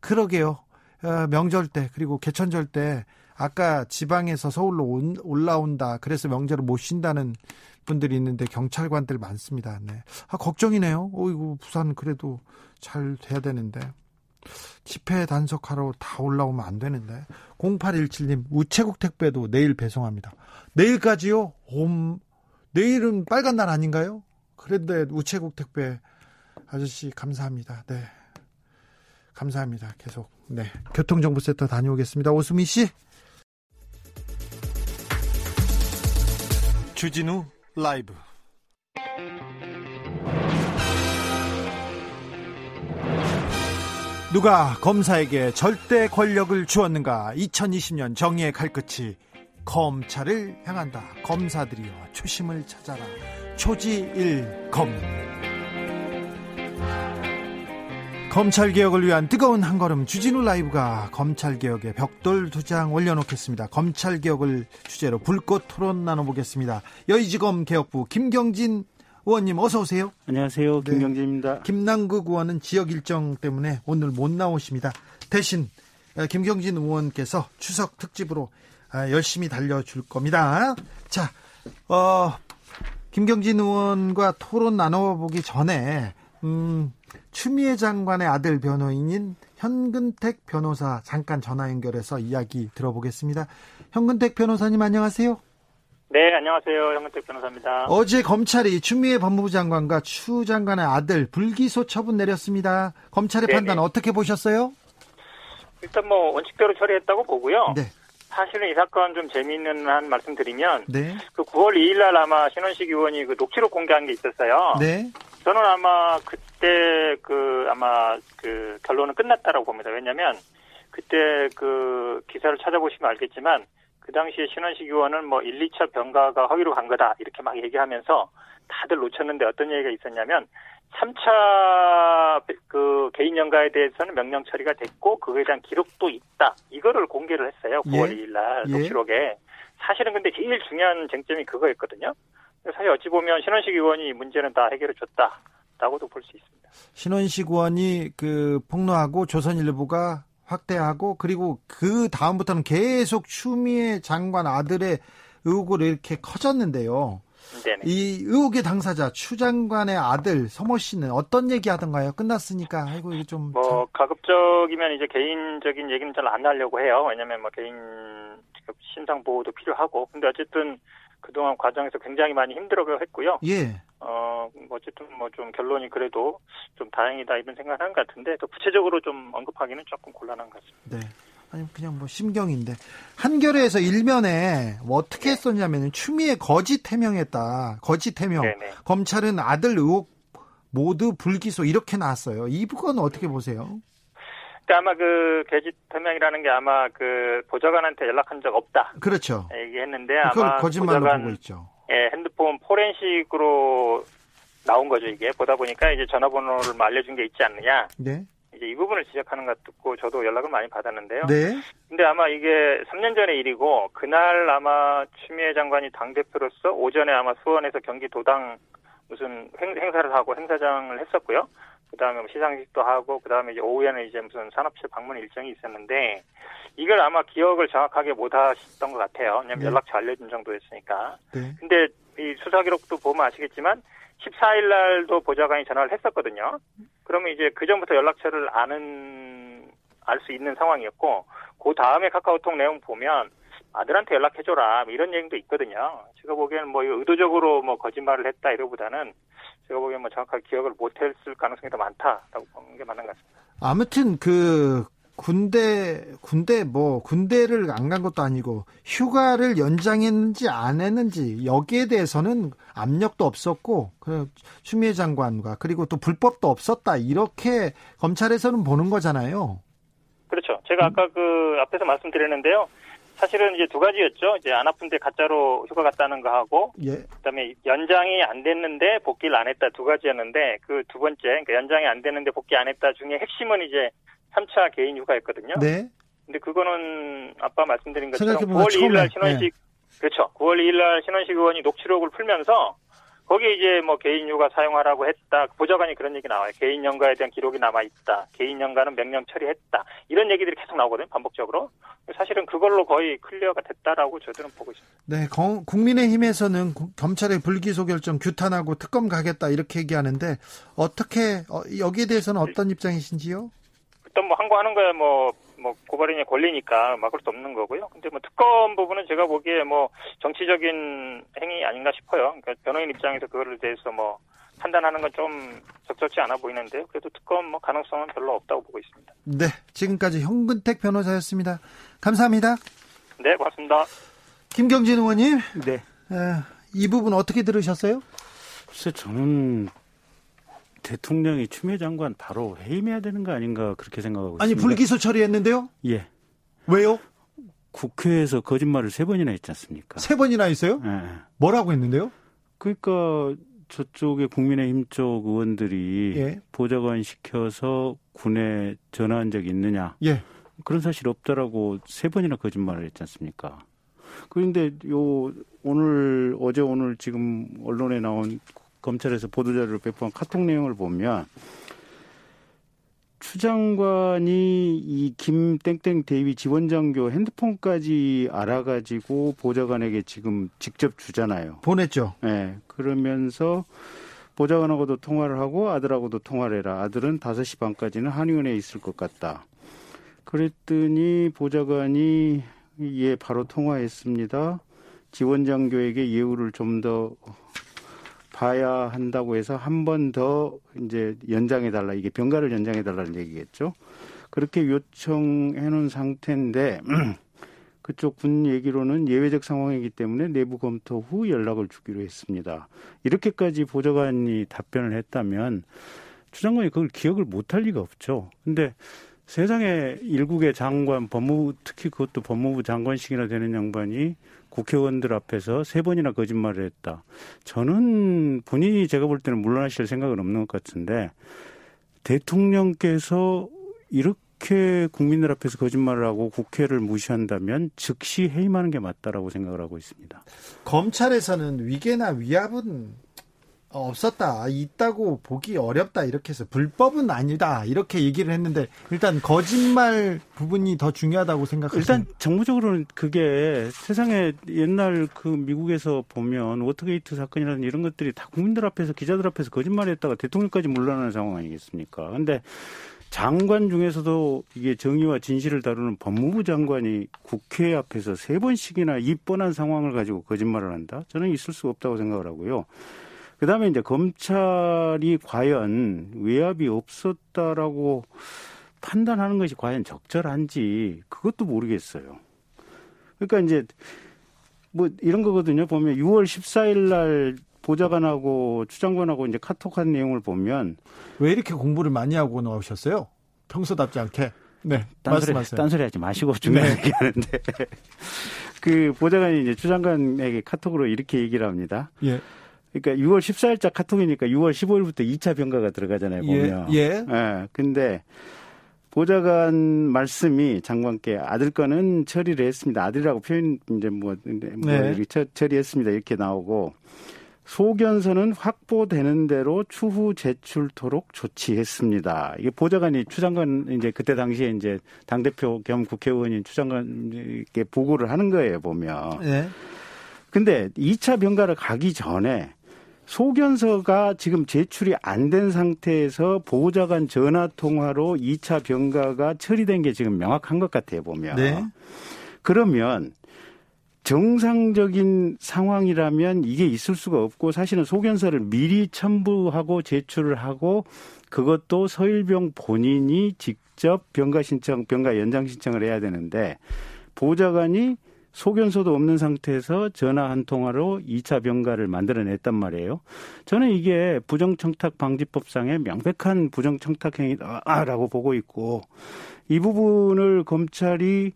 그러게요. 어, 명절 때, 그리고 개천절 때 아까 지방에서 서울로 온, 올라온다. 그래서 명절을 못 쉰다는 분들이 있는데 경찰관들 많습니다. 네. 아, 걱정이네요. 어이구, 부산 그래도 잘 돼야 되는데. 집회 단속하러 다 올라오면 안 되는데. 0817님, 우체국 택배도 내일 배송합니다. 내일까지요? 옴, 내일은 빨간 날 아닌가요? 그런데 우체국 택배 아저씨 감사합니다. 네. 감사합니다. 계속. 네. 교통정보센터 다녀오겠습니다. 오수미 씨. 주진우 라이브. 누가 검사에게 절대 권력을 주었는가? 2020년 정의의 칼끝이 검찰을 향한다. 검사들이여 초심을 찾아라. 초지일검 검찰 개혁을 위한 뜨거운 한 걸음 주진우 라이브가 검찰 개혁에 벽돌 두 장 올려놓겠습니다. 검찰 개혁을 주제로 불꽃 토론 나눠보겠습니다. 여의지검 개혁부 김경진 의원님 어서 오세요. 안녕하세요. 네. 김경진입니다. 네. 김남국 의원은 지역 일정 때문에 오늘 못 나오십니다. 대신 어, 김경진 의원께서 추석 특집으로 아, 열심히 달려줄 겁니다. 자, 어, 김경진 의원과 토론 나눠보기 전에 음, 추미애 장관의 아들 변호인인 현근택 변호사 잠깐 전화 연결해서 이야기 들어보겠습니다. 현근택 변호사님 안녕하세요. 네, 안녕하세요. 현근택 변호사입니다. 어제 검찰이 추미애 법무부 장관과 추 장관의 아들 불기소 처분 내렸습니다. 검찰의 네네. 판단 어떻게 보셨어요? 일단 뭐 원칙대로 처리했다고 보고요. 네. 사실은 이 사건 좀 재미있는 한 말씀 드리면 네. 그 9월 2일 날 아마 신원식 의원이 그 녹취록 공개한 게 있었어요. 네. 저는 아마 그때 그 아마 그 결론은 끝났다라고 봅니다. 왜냐하면 그때 그 기사를 찾아보시면 알겠지만 그 당시에 신원식 의원은 뭐 1, 2차 병가가 허위로 간 거다 이렇게 막 얘기하면서 다들 놓쳤는데 어떤 얘기가 있었냐면 3차 그 개인 연가에 대해서는 명령 처리가 됐고 그거에 대한 기록도 있다. 이거를 공개를 했어요. 9월 예. 2일 날 예. 녹취록에. 사실은 근데 제일 중요한 쟁점이 그거였거든요. 사실 어찌 보면 신원식 의원이 문제는 다 해결해 줬다라고도 볼 수 있습니다. 신원식 의원이 그 폭로하고 조선일보가 확대하고 그리고 그 다음부터는 계속 추미애 장관 아들의 의혹으로 이렇게 커졌는데요. 네네. 이 의혹의 당사자 추 장관의 아들 서모 씨는 어떤 얘기 하던가요? 끝났으니까 아이고 이게 좀 뭐 참... 가급적이면 이제 개인적인 얘기는 잘 안 하려고 해요. 왜냐하면 뭐 개인 신상 보호도 필요하고 근데 어쨌든 그동안 과정에서 굉장히 많이 힘들어 했고요. 예. 어, 뭐 어쨌든 뭐 좀 결론이 그래도 좀 다행이다 이런 생각을 하는 것 같은데 또 구체적으로 좀 언급하기는 조금 곤란한 것 같습니다. 네. 아니 그냥 뭐 심경인데 한겨레에서 일면에 뭐 어떻게 했었냐면 추미애 거짓 해명했다. 거짓 해명. 네네. 검찰은 아들 의혹 모두 불기소 이렇게 나왔어요. 이 부분 어떻게 보세요? 그러니까 아마 그 거짓 해명이라는 게 아마 그 보좌관한테 연락한 적 없다. 그렇죠. 얘기했는데 아마 거짓말로 보좌관, 보고 있죠. 예, 핸드폰 포렌식으로 나온 거죠 이게 보다 보니까 이제 전화번호를 뭐 알려준 게 있지 않느냐. 네. 이제 이 부분을 지적하는 것 듣고 저도 연락을 많이 받았는데요. 네. 근데 아마 이게 3년 전의 일이고 그날 아마 추미애 장관이 당 대표로서 오전에 아마 수원에서 경기 도당 무슨 행, 행사를 하고 행사장을 했었고요. 그다음에 뭐 시상식도 하고 그다음에 이제 오후에는 이제 무슨 산업체 방문 일정이 있었는데 이걸 아마 기억을 정확하게 못 하셨던 것 같아요. 왜냐면 네. 연락처 알려준 정도였으니까. 네. 근데 이 수사 기록도 보면 아시겠지만 14일 날도 보좌관이 전화를 했었거든요. 그러면 이제 그 전부터 연락처를 아는 알 수 있는 상황이었고 그 다음에 카카오톡 내용 보면 아들한테 연락해줘라 뭐 이런 얘기도 있거든요. 제가 보기에는 뭐 의도적으로 뭐 거짓말을 했다 이러보다는 제가 보기엔 뭐 정확하게 기억을 못했을 가능성이 더 많다라고 보는 게 맞는 것 같습니다. 아무튼 그 군대 군대 뭐 군대를 안 간 것도 아니고 휴가를 연장했는지 안 했는지 여기에 대해서는 압력도 없었고 그 추미애 장관과 그리고 또 불법도 없었다 이렇게 검찰에서는 보는 거잖아요. 그렇죠. 제가 아까 그 앞에서 말씀드렸는데요. 사실은 이제 두 가지였죠. 이제 안 아픈데 가짜로 휴가 갔다는 거 하고, 예. 그다음에 연장이 안 됐는데 복귀를 안 했다 두 가지였는데 그 두 번째, 그러니까 연장이 안 됐는데 복귀 안 했다 중에 핵심은 이제 3차 개인 휴가였거든요. 네. 근데 그거는 아까 말씀드린 것처럼 9월 2일 날 신원식 네. 그렇죠. 9월 2일 날 신원식 의원이 녹취록을 풀면서 거기에 이제 뭐 개인 휴가 사용하라고 했다. 보좌관이 그런 얘기 나와요. 개인 연가에 대한 기록이 남아 있다. 개인 연가는 명령 처리했다. 이런 얘기들이 계속 나오거든요. 반복적으로. 사실은 그걸로 거의 clear가 됐다라고 저들은 보고 있습니다. 네, 국민의힘에서는 검찰의 불기소 결정 규탄하고 특검 가겠다 이렇게 얘기하는데 어떻게 어, 여기에 대해서는 어떤 입장이신지요? 일단 뭐 항고 하는 거야 뭐, 뭐 고발인의 권리니까 막을 수 없는 거고요. 근데 뭐 특검 부분은 제가 보기에 뭐 정치적인 행위 아닌가 싶어요. 그러니까 변호인 입장에서 그거를 대해서 뭐 판단하는 건 좀 적절치 않아 보이는데요. 그래도 특검 뭐 가능성은 별로 없다고 보고 있습니다. 네, 지금까지 현근택 변호사였습니다. 감사합니다. 네, 고맙습니다. 김경진 의원님. 네. 에, 이 부분 어떻게 들으셨어요? 글쎄, 저는 대통령이 추미애 장관 바로 해임해야 되는 거 아닌가 그렇게 생각하고 아니, 있습니다. 아니 불기소 처리했는데요? 예. 왜요? 국회에서 거짓말을 세 번이나 했지 않습니까? 세 번이나 했어요? 예. 뭐라고 했는데요? 그러니까 저쪽에 국민의힘 쪽 의원들이 예. 보좌관 시켜서 군에 전화한 적이 있느냐? 예. 그런 사실 없다라고 세 번이나 거짓말을 했지 않습니까? 그런데 요 오늘 어제 오늘 지금 언론에 나온 검찰에서 보도자료를 배포한 카톡 내용을 보면 추 장관이 이 김땡땡 대위 지원장교 핸드폰까지 알아가지고 보좌관에게 지금 직접 주잖아요. 보냈죠. 네. 그러면서 보좌관하고도 통화를 하고 아들하고도 통화를 해라. 아들은 5시 반까지는 한의원에 있을 것 같다. 그랬더니 보좌관이 예, 바로 통화했습니다. 지원장교에게 예우를 좀 더 봐야 한다고 해서 한 번 더 이제 연장해 달라 이게 병가를 연장해 달라는 얘기겠죠. 그렇게 요청해 놓은 상태인데 [CLEARS THROAT] 그쪽 군 얘기로는 예외적 상황이기 때문에 내부 검토 후 연락을 주기로 했습니다. 이렇게까지 보좌관이 답변을 했다면 추 장관이 그걸 기억을 못할 리가 없죠. 근데 세상에 일국의 장관, 법무부 특히 그것도 법무부 장관식이나 되는 양반이 국회의원들 앞에서 세 번이나 거짓말을 했다. 저는 본인이 제가 볼 때는 물러나실 생각은 없는 것 같은데 대통령께서 이렇게 국민들 앞에서 거짓말을 하고 국회를 무시한다면 즉시 해임하는 게 맞다라고 생각을 하고 있습니다. 검찰에서는 위계나 위압은 없었다. 있다고 보기 어렵다. 이렇게 해서 불법은 아니다. 이렇게 얘기를 했는데 일단 거짓말 부분이 더 중요하다고 생각합니다. 일단 정무적으로는 그게 세상에 옛날 그 미국에서 보면 워터게이트 사건이라든 이런 것들이 다 국민들 앞에서 기자들 앞에서 거짓말했다가 대통령까지 물러나는 상황 아니겠습니까? 근데 장관 중에서도 이게 정의와 진실을 다루는 법무부 장관이 국회 앞에서 세 번씩이나 이 뻔한 상황을 가지고 거짓말을 한다? 저는 있을 수 없다고 생각을 하고요. 그 다음에 이제 검찰이 과연 외압이 없었다라고 판단하는 것이 과연 적절한지 그것도 모르겠어요. 그러니까 이제 뭐 이런 거거든요. 보면 6월 14일 날 보좌관하고 추장관하고 이제 카톡한 내용을 보면 왜 이렇게 공부를 많이 하고 나오셨어요? 평소답지 않게. 네, 딴소리, 말씀하세요. 딴소리 하지 마시고 중요한 네. 얘기하는데 [LAUGHS] 그 보좌관이 이제 추장관에게 카톡으로 이렇게 얘기를 합니다. 예. 그러니까 6월 14일자 카톡이니까 6월 15일부터 2차 병가가 들어가잖아요, 예, 보면. 예. 예. 예. 근데 보좌관 말씀이 장관께 아들 거는 처리를 했습니다. 아들이라고 표현 이제 뭐, 뭐 네. 처리했습니다. 이렇게 나오고 소견서는 확보되는 대로 추후 제출토록 조치했습니다. 이게 보좌관이 추장관 이제 그때 당시에 이제 당 대표 겸 국회의원인 추장관에게 보고를 하는 거예요 보면. 네. 근데 2차 병가를 가기 전에 소견서가 지금 제출이 안 된 상태에서 보좌관 전화 통화로 2차 병가가 처리된 게 지금 명확한 것 같아요 보면. 네. 그러면 정상적인 상황이라면 이게 있을 수가 없고 사실은 소견서를 미리 첨부하고 제출을 하고 그것도 서일병 본인이 직접 병가 신청, 병가 연장 신청을 해야 되는데 보좌관이 소견서도 없는 상태에서 전화 한 통화로 2차 병가를 만들어냈단 말이에요. 저는 이게 부정청탁 방지법상의 명백한 부정청탁 행위다라고 보고 있고 이 부분을 검찰이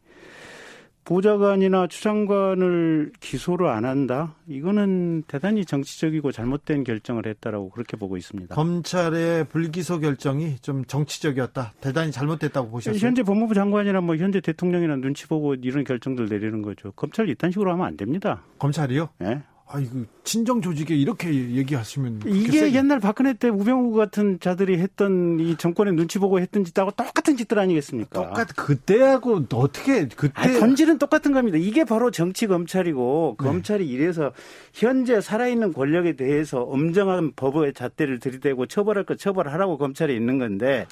보좌관이나 추장관을 기소를 안 한다? 이거는 대단히 정치적이고 잘못된 결정을 했다라고 그렇게 보고 있습니다. 검찰의 불기소 결정이 좀 정치적이었다. 대단히 잘못됐다고 보셨어요? 현재 법무부 장관이나 뭐 현재 대통령이나 눈치 보고 이런 결정들 내리는 거죠. 검찰 이딴 식으로 하면 안 됩니다. 검찰이요? 네. 아이고 친정 조직에 이렇게 얘기하시면 이게 세게. 옛날 박근혜 때 우병우 같은 자들이 했던 이 정권의 눈치 보고 했던 짓하고 똑같은 짓들 아니겠습니까? 똑같 그때하고 어떻게 그때 아니, 본질은 똑같은 겁니다. 이게 바로 정치 검찰이고 네. 검찰이 이래서 현재 살아있는 권력에 대해서 엄정한 법의 잣대를 들이대고 처벌할 거 처벌하라고 검찰이 있는 건데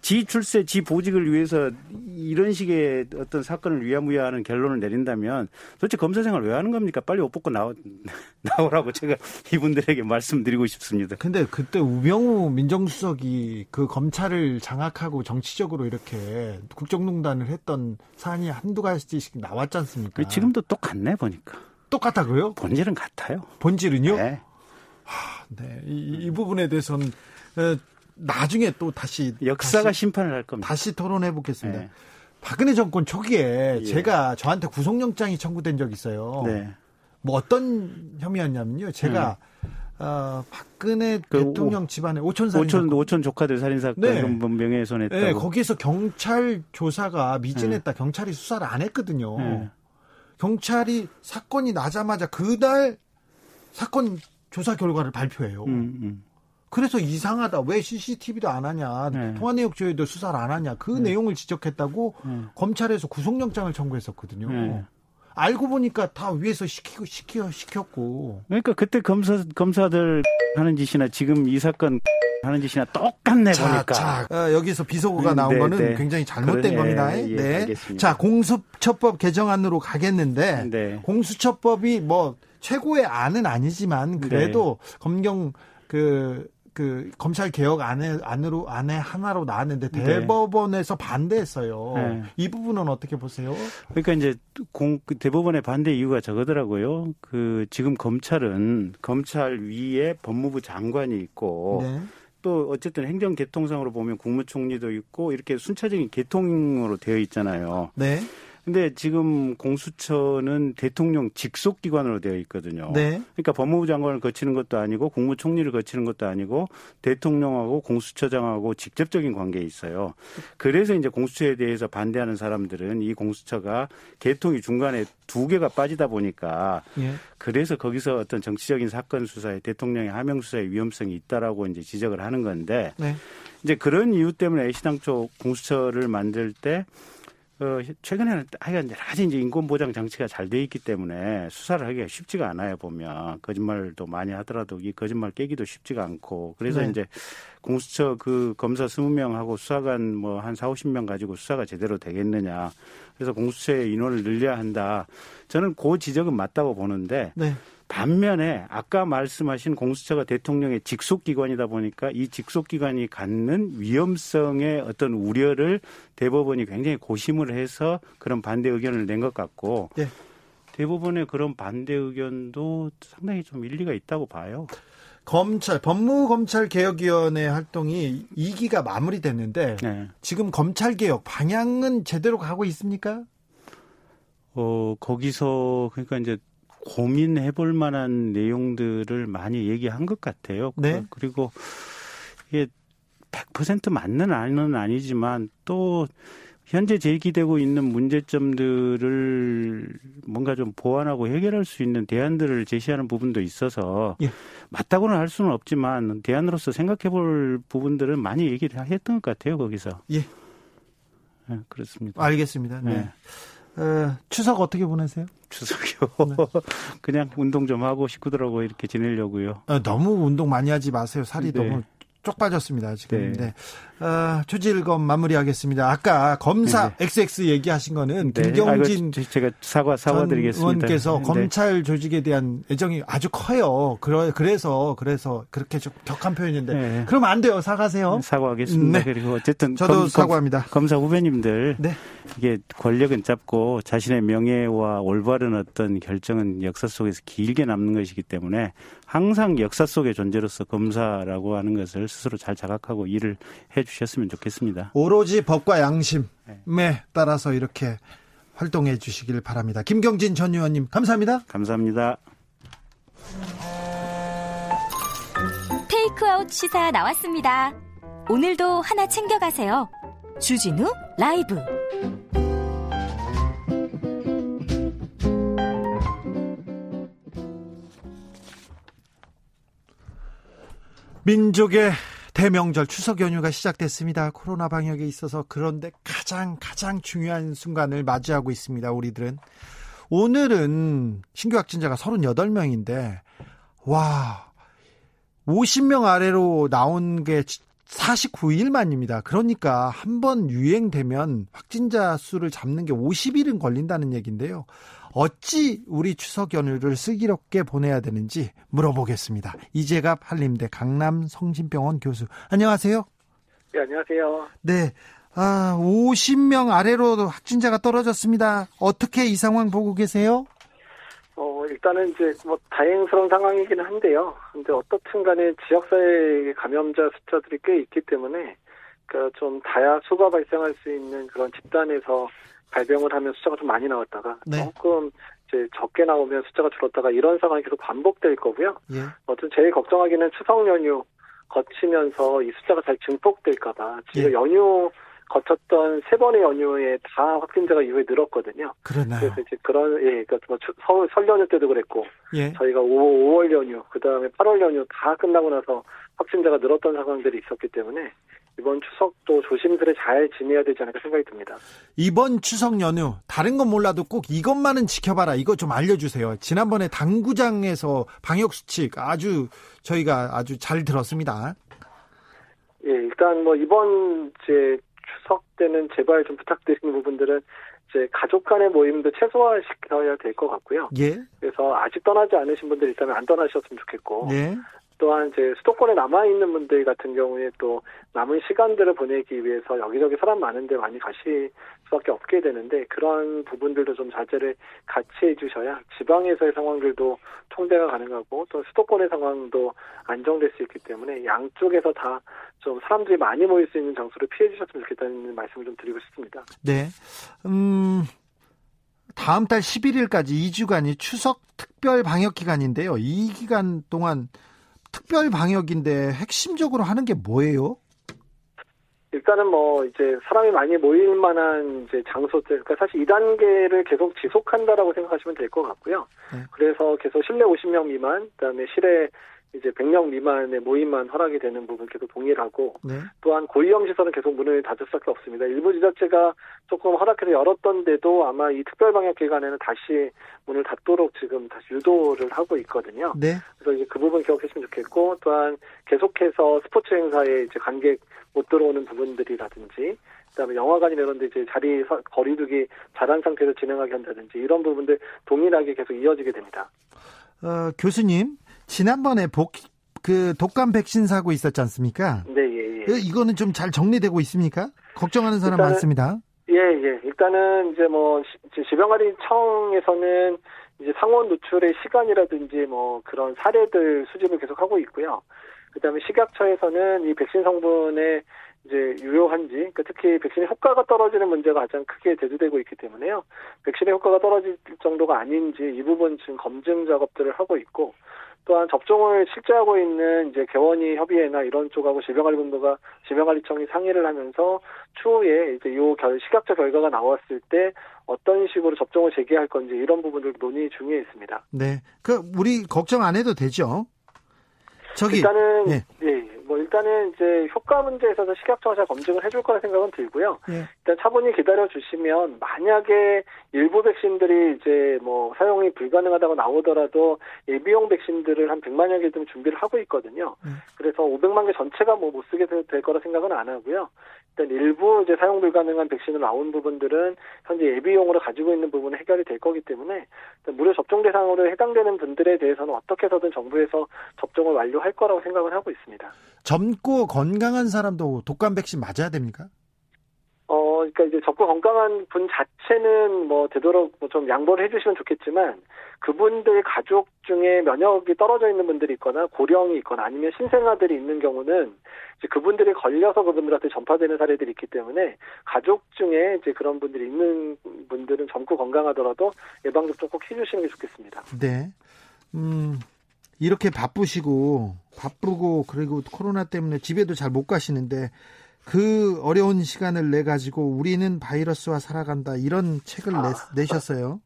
지 출세 지 보직을 위해서 이런 식의 어떤 사건을 위야무야하는 결론을 내린다면 도대체 검사 생활 왜 하는 겁니까? 빨리 옷 벗고 나오 [LAUGHS] 나오라고 제가 이분들에게 말씀드리고 싶습니다. 근데 그때 우병우 민정수석이 그 검찰을 장악하고 정치적으로 이렇게 국정농단을 했던 사안이 한두 가지씩 나왔지 않습니까? 지금도 똑같네 보니까. 똑같다고요? 본질은 같아요. 본질은요? 네. 하, 네. 이, 이 부분에 대해서는 어, 나중에 또 다시 역사가 다시, 심판을 할 겁니다. 다시 토론해 보겠습니다. 네. 박근혜 정권 초기에 예. 제가 저한테 구속영장이 청구된 적이 있어요. 네. 뭐 어떤 혐의였냐면요. 제가 음. 어, 박근혜 그 대통령 오, 집안에 오천 살인 오천 오천 조카들 살인 사건 네. 명예훼손했다고. 네, 거기에서 경찰 조사가 미진했다. 네. 경찰이 수사를 안 했거든요. 네. 경찰이 사건이 나자마자 그날 사건 조사 결과를 발표해요. 음, 음. 그래서 이상하다. 왜 CCTV도 안 하냐. 네. 통화 내역 조회도 수사를 안 하냐. 그 네. 내용을 지적했다고 네. 검찰에서 구속영장을 청구했었거든요. 네. 알고 보니까 다 위에서 시키고 시켜 시켰고. 그러니까 그때 검사 검사들 하는 짓이나 지금 이 사건 하는 짓이나 똑같네 자, 보니까. 자, 어, 여기서 비속어가 나온 네, 거는 네. 굉장히 잘못된 그러네, 겁니다. 예, 네. 알겠습니다. 자, 공수처법 개정안으로 가겠는데 네. 공수처법이 뭐 최고의 안은 아니지만 그래도 네. 검경 그 그 검찰 개혁 안에 안으로 안에 하나로 나왔는데 네. 대법원에서 네. 반대했어요. 네. 이 부분은 어떻게 보세요? 그러니까 이제 공그 대법원의 반대 이유가 저거더라고요. 그 지금 검찰은 검찰 위에 법무부 장관이 있고 네. 또 어쨌든 행정 개통상으로 보면 국무총리도 있고 이렇게 순차적인 개통으로 되어 있잖아요. 네. 근데 지금 공수처는 대통령 직속 기관으로 되어 있거든요. 네. 그러니까 법무부 장관을 거치는 것도 아니고 국무총리를 거치는 것도 아니고 대통령하고 공수처장하고 직접적인 관계에 있어요. 그래서 이제 공수처에 대해서 반대하는 사람들은 이 공수처가 개통이 중간에 두 개가 빠지다 보니까 예. 그래서 거기서 어떤 정치적인 사건 수사에 대통령의 하명 수사의 위험성이 있다라고 이제 지적을 하는 건데 네. 이제 그런 이유 때문에 시당초 공수처를 만들 때 어, 최근에는 하여간 여러 가지 이제 인권보장 장치가 잘 돼 있기 때문에 수사를 하기가 쉽지가 않아요, 보면. 거짓말도 많이 하더라도 이 거짓말 깨기도 쉽지가 않고. 그래서 네. 이제 공수처 그 검사 20명하고 수사관 뭐한 4, 50명 가지고 수사가 제대로 되겠느냐. 그래서 공수처의 인원을 늘려야 한다. 저는 그 지적은 맞다고 보는데. 네. 반면에 아까 말씀하신 공수처가 대통령의 직속 기관이다 보니까 이 직속 기관이 갖는 위험성의 어떤 우려를 대법원이 굉장히 고심을 해서 그런 반대 의견을 낸 것 같고 네. 대법원의 그런 반대 의견도 상당히 좀 일리가 있다고 봐요. 검찰 법무검찰개혁위원회 활동이 2기가 마무리됐는데 네. 지금 검찰 개혁 방향은 제대로 가고 있습니까? 어 거기서 그러니까 이제 고민해 볼 만한 내용들을 많이 얘기한 것 같아요. 네. 그리고 이게 100% 맞는 아는 아니지만 또 현재 제기되고 있는 문제점들을 뭔가 좀 보완하고 해결할 수 있는 대안들을 제시하는 부분도 있어서 예. 맞다고는 할 수는 없지만 대안으로서 생각해 볼 부분들은 많이 얘기를 했던 것 같아요, 거기서. 예. 네, 그렇습니다. 알겠습니다. 네. 네. 어, 추석 어떻게 보내세요? 추석이요. 네. [LAUGHS] 그냥 운동 좀 하고 식구들하고 이렇게 지내려고요. 어, 너무 운동 많이 하지 마세요. 살이 네. 너무 쪽 빠졌습니다. 지금. 네. 네. 어, 초질검 마무리하겠습니다. 아까 검사 네. XX 얘기하신 거는 네. 김경진 아이고, 제가 사과 사과드리겠습니다. 의원께서 네. 검찰 조직에 대한 애정이 아주 커요. 그러, 그래서 그래서 그렇게 좀 격한 표현인데 네. 그러면 안 돼요. 사과하세요. 사과하겠습니다. 네. 그리고 어쨌든 저도 검, 사과합니다. 검사 후배님들 네. 이게 권력은 짧고 자신의 명예와 올바른 어떤 결정은 역사 속에서 길게 남는 것이기 때문에 항상 역사 속의 존재로서 검사라고 하는 것을 스스로 잘 자각하고 일을 해 주셨으면 좋겠습니다. 오로지 법과 양심에 네. 따라서 이렇게 활동해 주시길 바랍니다. 김경진 전 의원님 감사합니다. 감사합니다. 테이크아웃 시사 나왔습니다. 오늘도 하나 챙겨가세요. 주진우 라이브. 민족의 대명절 추석 연휴가 시작됐습니다. 코로나 방역에 있어서 그런데 가장 가장 중요한 순간을 맞이하고 있습니다. 우리들은 오늘은 신규 확진자가 38명인데 와 50명 아래로 나온 게 49일 만입니다. 그러니까 한 번 유행되면 확진자 수를 잡는 게 50일은 걸린다는 얘기인데요. 어찌 우리 추석 연휴를 슬기롭게 보내야 되는지 물어보겠습니다. 이재갑 한림대 강남 성심병원 교수. 안녕하세요. 네, 안녕하세요. 네. 아, 50명 아래로 확진자가 떨어졌습니다. 어떻게 이 상황 보고 계세요? 어, 일단은 이제 뭐 다행스러운 상황이기는 한데요. 근데 어떻든 간에 지역사회 감염자 숫자들이 꽤 있기 때문에 그좀 다야 수가 발생할 수 있는 그런 집단에서 발병을 하면 숫자가 좀 많이 나왔다가 네. 조금 이제 적게 나오면 숫자가 줄었다가 이런 상황이 계속 반복될 거고요. 예. 어쨌든 제일 걱정하기는 추석 연휴 거치면서 이 숫자가 잘 증폭될까봐 지금 예. 연휴 거쳤던 세 번의 연휴에 다 확진자가 이후에 늘었거든요. 그러나요? 그래서 이제 그런 예, 그러니까 뭐 설, 설 연휴 때도 그랬고 예. 저희가 5, 5월 연휴 그 다음에 8월 연휴 다 끝나고 나서 확진자가 늘었던 상황들이 있었기 때문에 이번 추석도 조심스레 잘 지내야 되지 않을까 생각이 듭니다. 이번 추석 연휴 다른 건 몰라도 꼭 이것만은 지켜봐라. 이거 좀 알려주세요. 지난번에 당구장에서 방역 수칙 아주 저희가 아주 잘 들었습니다. 예, 일단 뭐 이번 이제 추석 때는 제발 좀 부탁드리는 부분들은 이제 가족 간의 모임도 최소화시켜야 될 것 같고요. 예. 그래서 아직 떠나지 않으신 분들 있다면 안 떠나셨으면 좋겠고. 예. 또한 이제 수도권에 남아 있는 분들 같은 경우에 또 남은 시간들을 보내기 위해서 여기저기 사람 많은데 많이 가실 수밖에 없게 되는데 그런 부분들도 좀 자제를 같이 해주셔야 지방에서의 상황들도 통제가 가능하고 또 수도권의 상황도 안정될 수 있기 때문에 양쪽에서 다 좀 사람들이 많이 모일 수 있는 장소를 피해 주셨으면 좋겠다는 말씀을 좀 드리고 싶습니다. 네. 음. 다음 달 11일까지 2주간이 추석 특별 방역 기간인데요. 이 기간 동안 특별 방역인데 핵심적으로 하는 게 뭐예요? 일단은 뭐 이제 사람이 많이 모일 만한 이제 장소들, 그러니까 사실 2단계를 계속 지속한다라고 생각하시면 될 것 같고요. 네. 그래서 계속 실내 50명 미만, 그다음에 실외 이제 100명 미만의 모임만 허락이 되는 부분 계속 동일하고 네. 또한 고위험 시설은 계속 문을 닫을 수밖에 없습니다. 일부 지자체가 조금 허락해서 열었던 데도 아마 이 특별 방역 기간에는 다시 문을 닫도록 지금 다시 유도를 하고 있거든요. 네. 그래서 이제 그 부분 기억하시면 좋겠고 또한 계속해서 스포츠 행사에 이제 관객 못 들어오는 부분들이라든지 그다음에 영화관이나 이런 데 이제 자리 거리두기 잘한 상태로 진행하게 한다든지 이런 부분들 동일하게 계속 이어지게 됩니다. 어, 교수님 지난번에 복, 그 독감 백신 사고 있었지 않습니까? 네, 예, 예. 그 이거는 좀 잘 정리되고 있습니까? 걱정하는 사람 일단은, 많습니다. 예, 예. 일단은 이제 뭐 지병관리청에서는 이제 상원 노출의 시간이라든지 뭐 그런 사례들 수집을 계속 하고 있고요. 그다음에 식약처에서는 이 백신 성분의 이제 유효한지, 그러니까 특히 백신의 효과가 떨어지는 문제가 가장 크게 대두되고 있기 때문에요. 백신의 효과가 떨어질 정도가 아닌지 이 부분 지금 검증 작업들을 하고 있고, 또한 접종을 실제 하고 있는 이제 개원이 협의회나 이런 쪽하고 질병관리본부가 질병관리청이 상의를 하면서 추후에 이제 요 결, 식약처 결과가 나왔을 때 어떤 식으로 접종을 재개할 건지 이런 부분을 논의 중에 있습니다. 네. 그 우리 걱정 안 해도 되죠? 저기 일단은 예. 예. 뭐 일단은 이제 효과 문제에 있어서 식약처가 잘 검증을 해줄 거라 생각은 들고요. 예. 일단 차분히 기다려 주시면 만약에 일부 백신들이 이제 뭐 사용이 불가능하다고 나오더라도 예비용 백신들을 한 100만여 개 좀 준비를 하고 있거든요. 예. 그래서 500만 개 전체가 뭐 못 쓰게 될 거라 생각은 안 하고요. 일단 일부 이제 사용 불가능한 백신을 나온 부분들은 현재 예비용으로 가지고 있는 부분은 해결이 될 거기 때문에 무료 접종 대상으로 해당되는 분들에 대해서는 어떻게 해서든 정부에서 접종을 완료할 거라고 생각을 하고 있습니다. 젊고 건강한 사람도 독감 백신 맞아야 됩니까? 어, 그러니까 이제 적고 건강한 분 자체는 뭐 되도록 뭐 좀 양보를 해주시면 좋겠지만 그분들 가족 중에 면역이 떨어져 있는 분들이 있거나 고령이 있거나 아니면 신생아들이 있는 경우는 이제 그분들이 걸려서 그분들한테 전파되는 사례들이 있기 때문에 가족 중에 이제 그런 분들이 있는 분들은 젊고 건강하더라도 예방 접종 꼭 해주시는 게 좋겠습니다. 네. 음. 이렇게 바쁘시고 바쁘고 그리고 코로나 때문에 집에도 잘 못 가시는데 그 어려운 시간을 내 가지고 우리는 바이러스와 살아간다 이런 책을 아, 내, 셨어요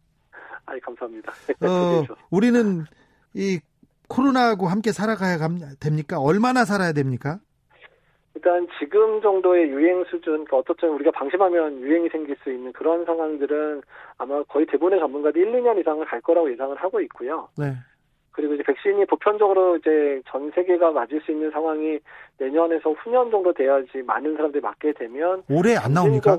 아, 감사합니다. [LAUGHS] 어, 우리는 이 코로나하고 함께 살아가야 됩니까? 얼마나 살아야 됩니까? 일단 지금 정도의 유행 수준, 그러니까 어떻든 우리가 방심하면 유행이 생길 수 있는 그런 상황들은 아마 거의 대부분의 전문가들이 1, 2년 이상을 갈 거라고 예상을 하고 있고요. 네. 그리고 이제 백신이 보편적으로 이제 전 세계가 맞을 수 있는 상황이 내년에서 후년 정도 돼야지 많은 사람들이 맞게 되면 올해 안 나옵니까?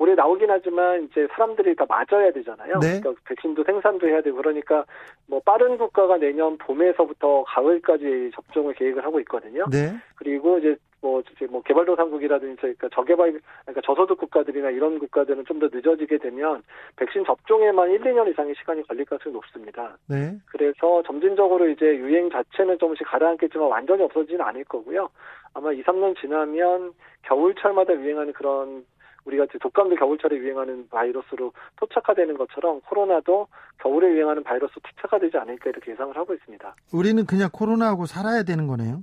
올해 나오긴 하지만 이제 사람들이 다 맞아야 되잖아요. 네. 그러니까 백신도 생산도 해야 되고 그러니까 뭐 빠른 국가가 내년 봄에서부터 가을까지 접종을 계획을 하고 있거든요. 네. 그리고 이제 뭐, 이제 뭐 개발도상국이라든지 그러니까 저개발 그러니까 저소득 국가들이나 이런 국가들은 좀 더 늦어지게 되면 백신 접종에만 1, 2년 이상의 시간이 걸릴 가능성이 높습니다. 네. 그래서 점진적으로 이제 유행 자체는 조금씩 가라앉겠지만 완전히 없어지지는 않을 거고요. 아마 2, 3년 지나면 겨울철마다 유행하는 그런 우리가 독감도 겨울철에 유행하는 바이러스로 토착화되는 것처럼 코로나도 겨울에 유행하는 바이러스 토착화되지 않을까 이렇게 예상을 하고 있습니다. 우리는 그냥 코로나하고 살아야 되는 거네요.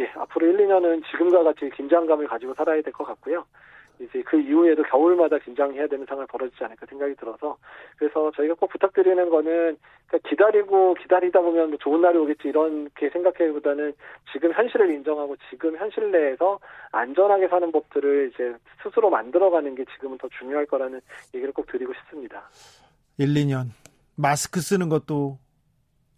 예, 앞으로 1, 2년은 지금과 같이 긴장감을 가지고 살아야 될 것 같고요. 이제 그 이후에도 겨울마다 긴장해야 되는 상황이 벌어지지 않을까 생각이 들어서 그래서 저희가 꼭 부탁드리는 거는 그러니까 기다리고 기다리다 보면 뭐 좋은 날이 오겠지 이렇게 생각하기보다는 지금 현실을 인정하고 지금 현실 내에서 안전하게 사는 법들을 이제 스스로 만들어가는 게 지금은 더 중요할 거라는 얘기를 꼭 드리고 싶습니다. 1, 2년 마스크 쓰는 것도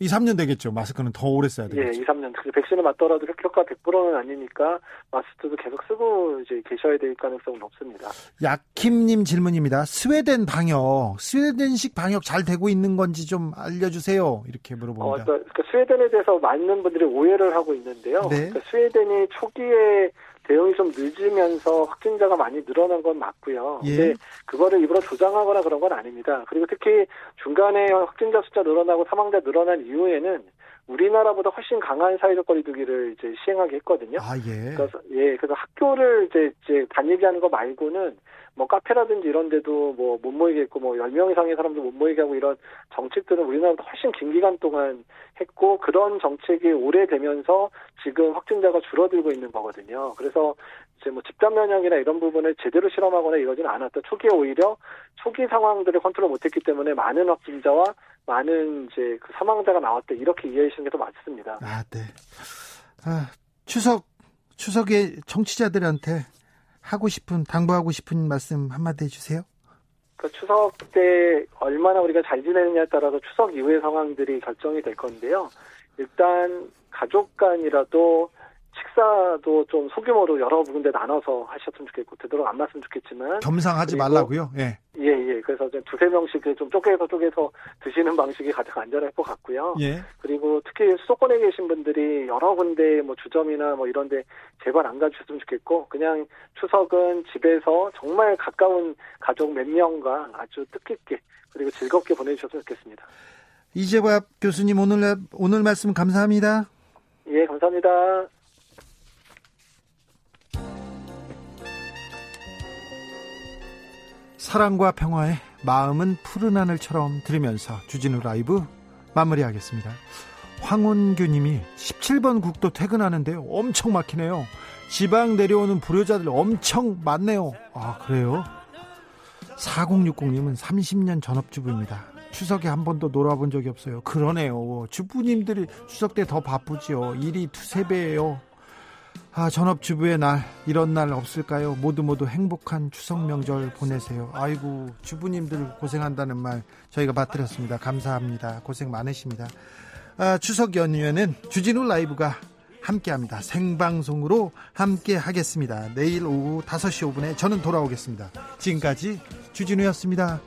2, 3년 되겠죠. 마스크는 더 오래 써야 되겠죠. 예, 2, 3년. 백신을 맞더라도 효과 100%는 아니니까 마스크도 계속 쓰고 이제 계셔야 될 가능성은 높습니다. 약킴님 질문입니다. 스웨덴 방역, 스웨덴식 방역 잘 되고 있는 건지 좀 알려주세요. 이렇게 물어봅니다. 어, 그러니까, 그러니까 스웨덴에 대해서 많은 분들이 오해를 하고 있는데요. 네. 그러니까 스웨덴이 초기에 대응이 좀 늦으면서 확진자가 많이 늘어난 건 맞고요. 예. 근데 그거를 일부러 조장하거나 그런 건 아닙니다. 그리고 특히 중간에 확진자 숫자 늘어나고 사망자 늘어난 이후에는 우리나라보다 훨씬 강한 사회적 거리두기를 이제 시행하게 했거든요. 아, 예. 그래서 예, 그래서 학교를 이제 이제 다니게 하는 거 말고는 뭐 카페라든지 이런 데도 뭐 못 모이게 했고 뭐 10명 이상의 사람도 못 모이게 하고 이런 정책들은 우리나라보다 훨씬 긴 기간 동안 했고 그런 정책이 오래되면서 지금 확진자가 줄어들고 있는 거거든요. 그래서 이제 뭐 집단 면역이나 이런 부분을 제대로 실험하거나 이러지는 않았다. 초기에 오히려 초기 상황들을 컨트롤 못했기 때문에 많은 확진자와 많은 이제 그 사망자가 나왔다. 이렇게 이해하시는 게 더 맞습니다. 아, 네. 아, 추석 추석에 정치자들한테 하고 싶은 당부하고 싶은 말씀 한마디 해주세요. 그 추석 때 얼마나 우리가 잘 지내느냐에 따라서 추석 이후의 상황들이 결정이 될 건데요. 일단 가족 간이라도 식사도 좀 소규모로 여러 군데 나눠서 하셨으면 좋겠고 되도록 안 맞으면 좋겠지만 겸상하지 말라고요. 예. 예, 예. 그래서 좀 두세 명씩 좀 쪼개서 쪼개서 드시는 방식이 가장 안전할 것 같고요. 예. 그리고 특히 수도권에 계신 분들이 여러 군데 뭐 주점이나 뭐 이런 데 제발 안 가주셨으면 좋겠고 그냥 추석은 집에서 정말 가까운 가족 몇 명과 아주 뜻깊게 그리고 즐겁게 보내 주셨으면 좋겠습니다. 이재밥 교수님 오늘 오늘 말씀 감사합니다. 예, 감사합니다. 사랑과 평화의 마음은 푸른 하늘처럼 들으면서 주진우 라이브 마무리하겠습니다. 황원규 님이 17번 국도 퇴근하는데요. 엄청 막히네요. 지방 내려오는 불효자들 엄청 많네요. 아, 그래요? 4060님은 30년 전업주부입니다. 추석에 한 번도 놀아본 적이 없어요. 그러네요. 주부님들이 추석 때 더 바쁘지요. 일이 두세 배예요. 아, 전업주부의 날, 이런 날 없을까요? 모두 모두 행복한 추석 명절 보내세요. 아이고, 주부님들 고생한다는 말 저희가 받들었습니다. 감사합니다. 고생 많으십니다. 아, 추석 연휴에는 주진우 라이브가 함께 합니다. 생방송으로 함께 하겠습니다. 내일 오후 5시 5분에 저는 돌아오겠습니다. 지금까지 주진우였습니다.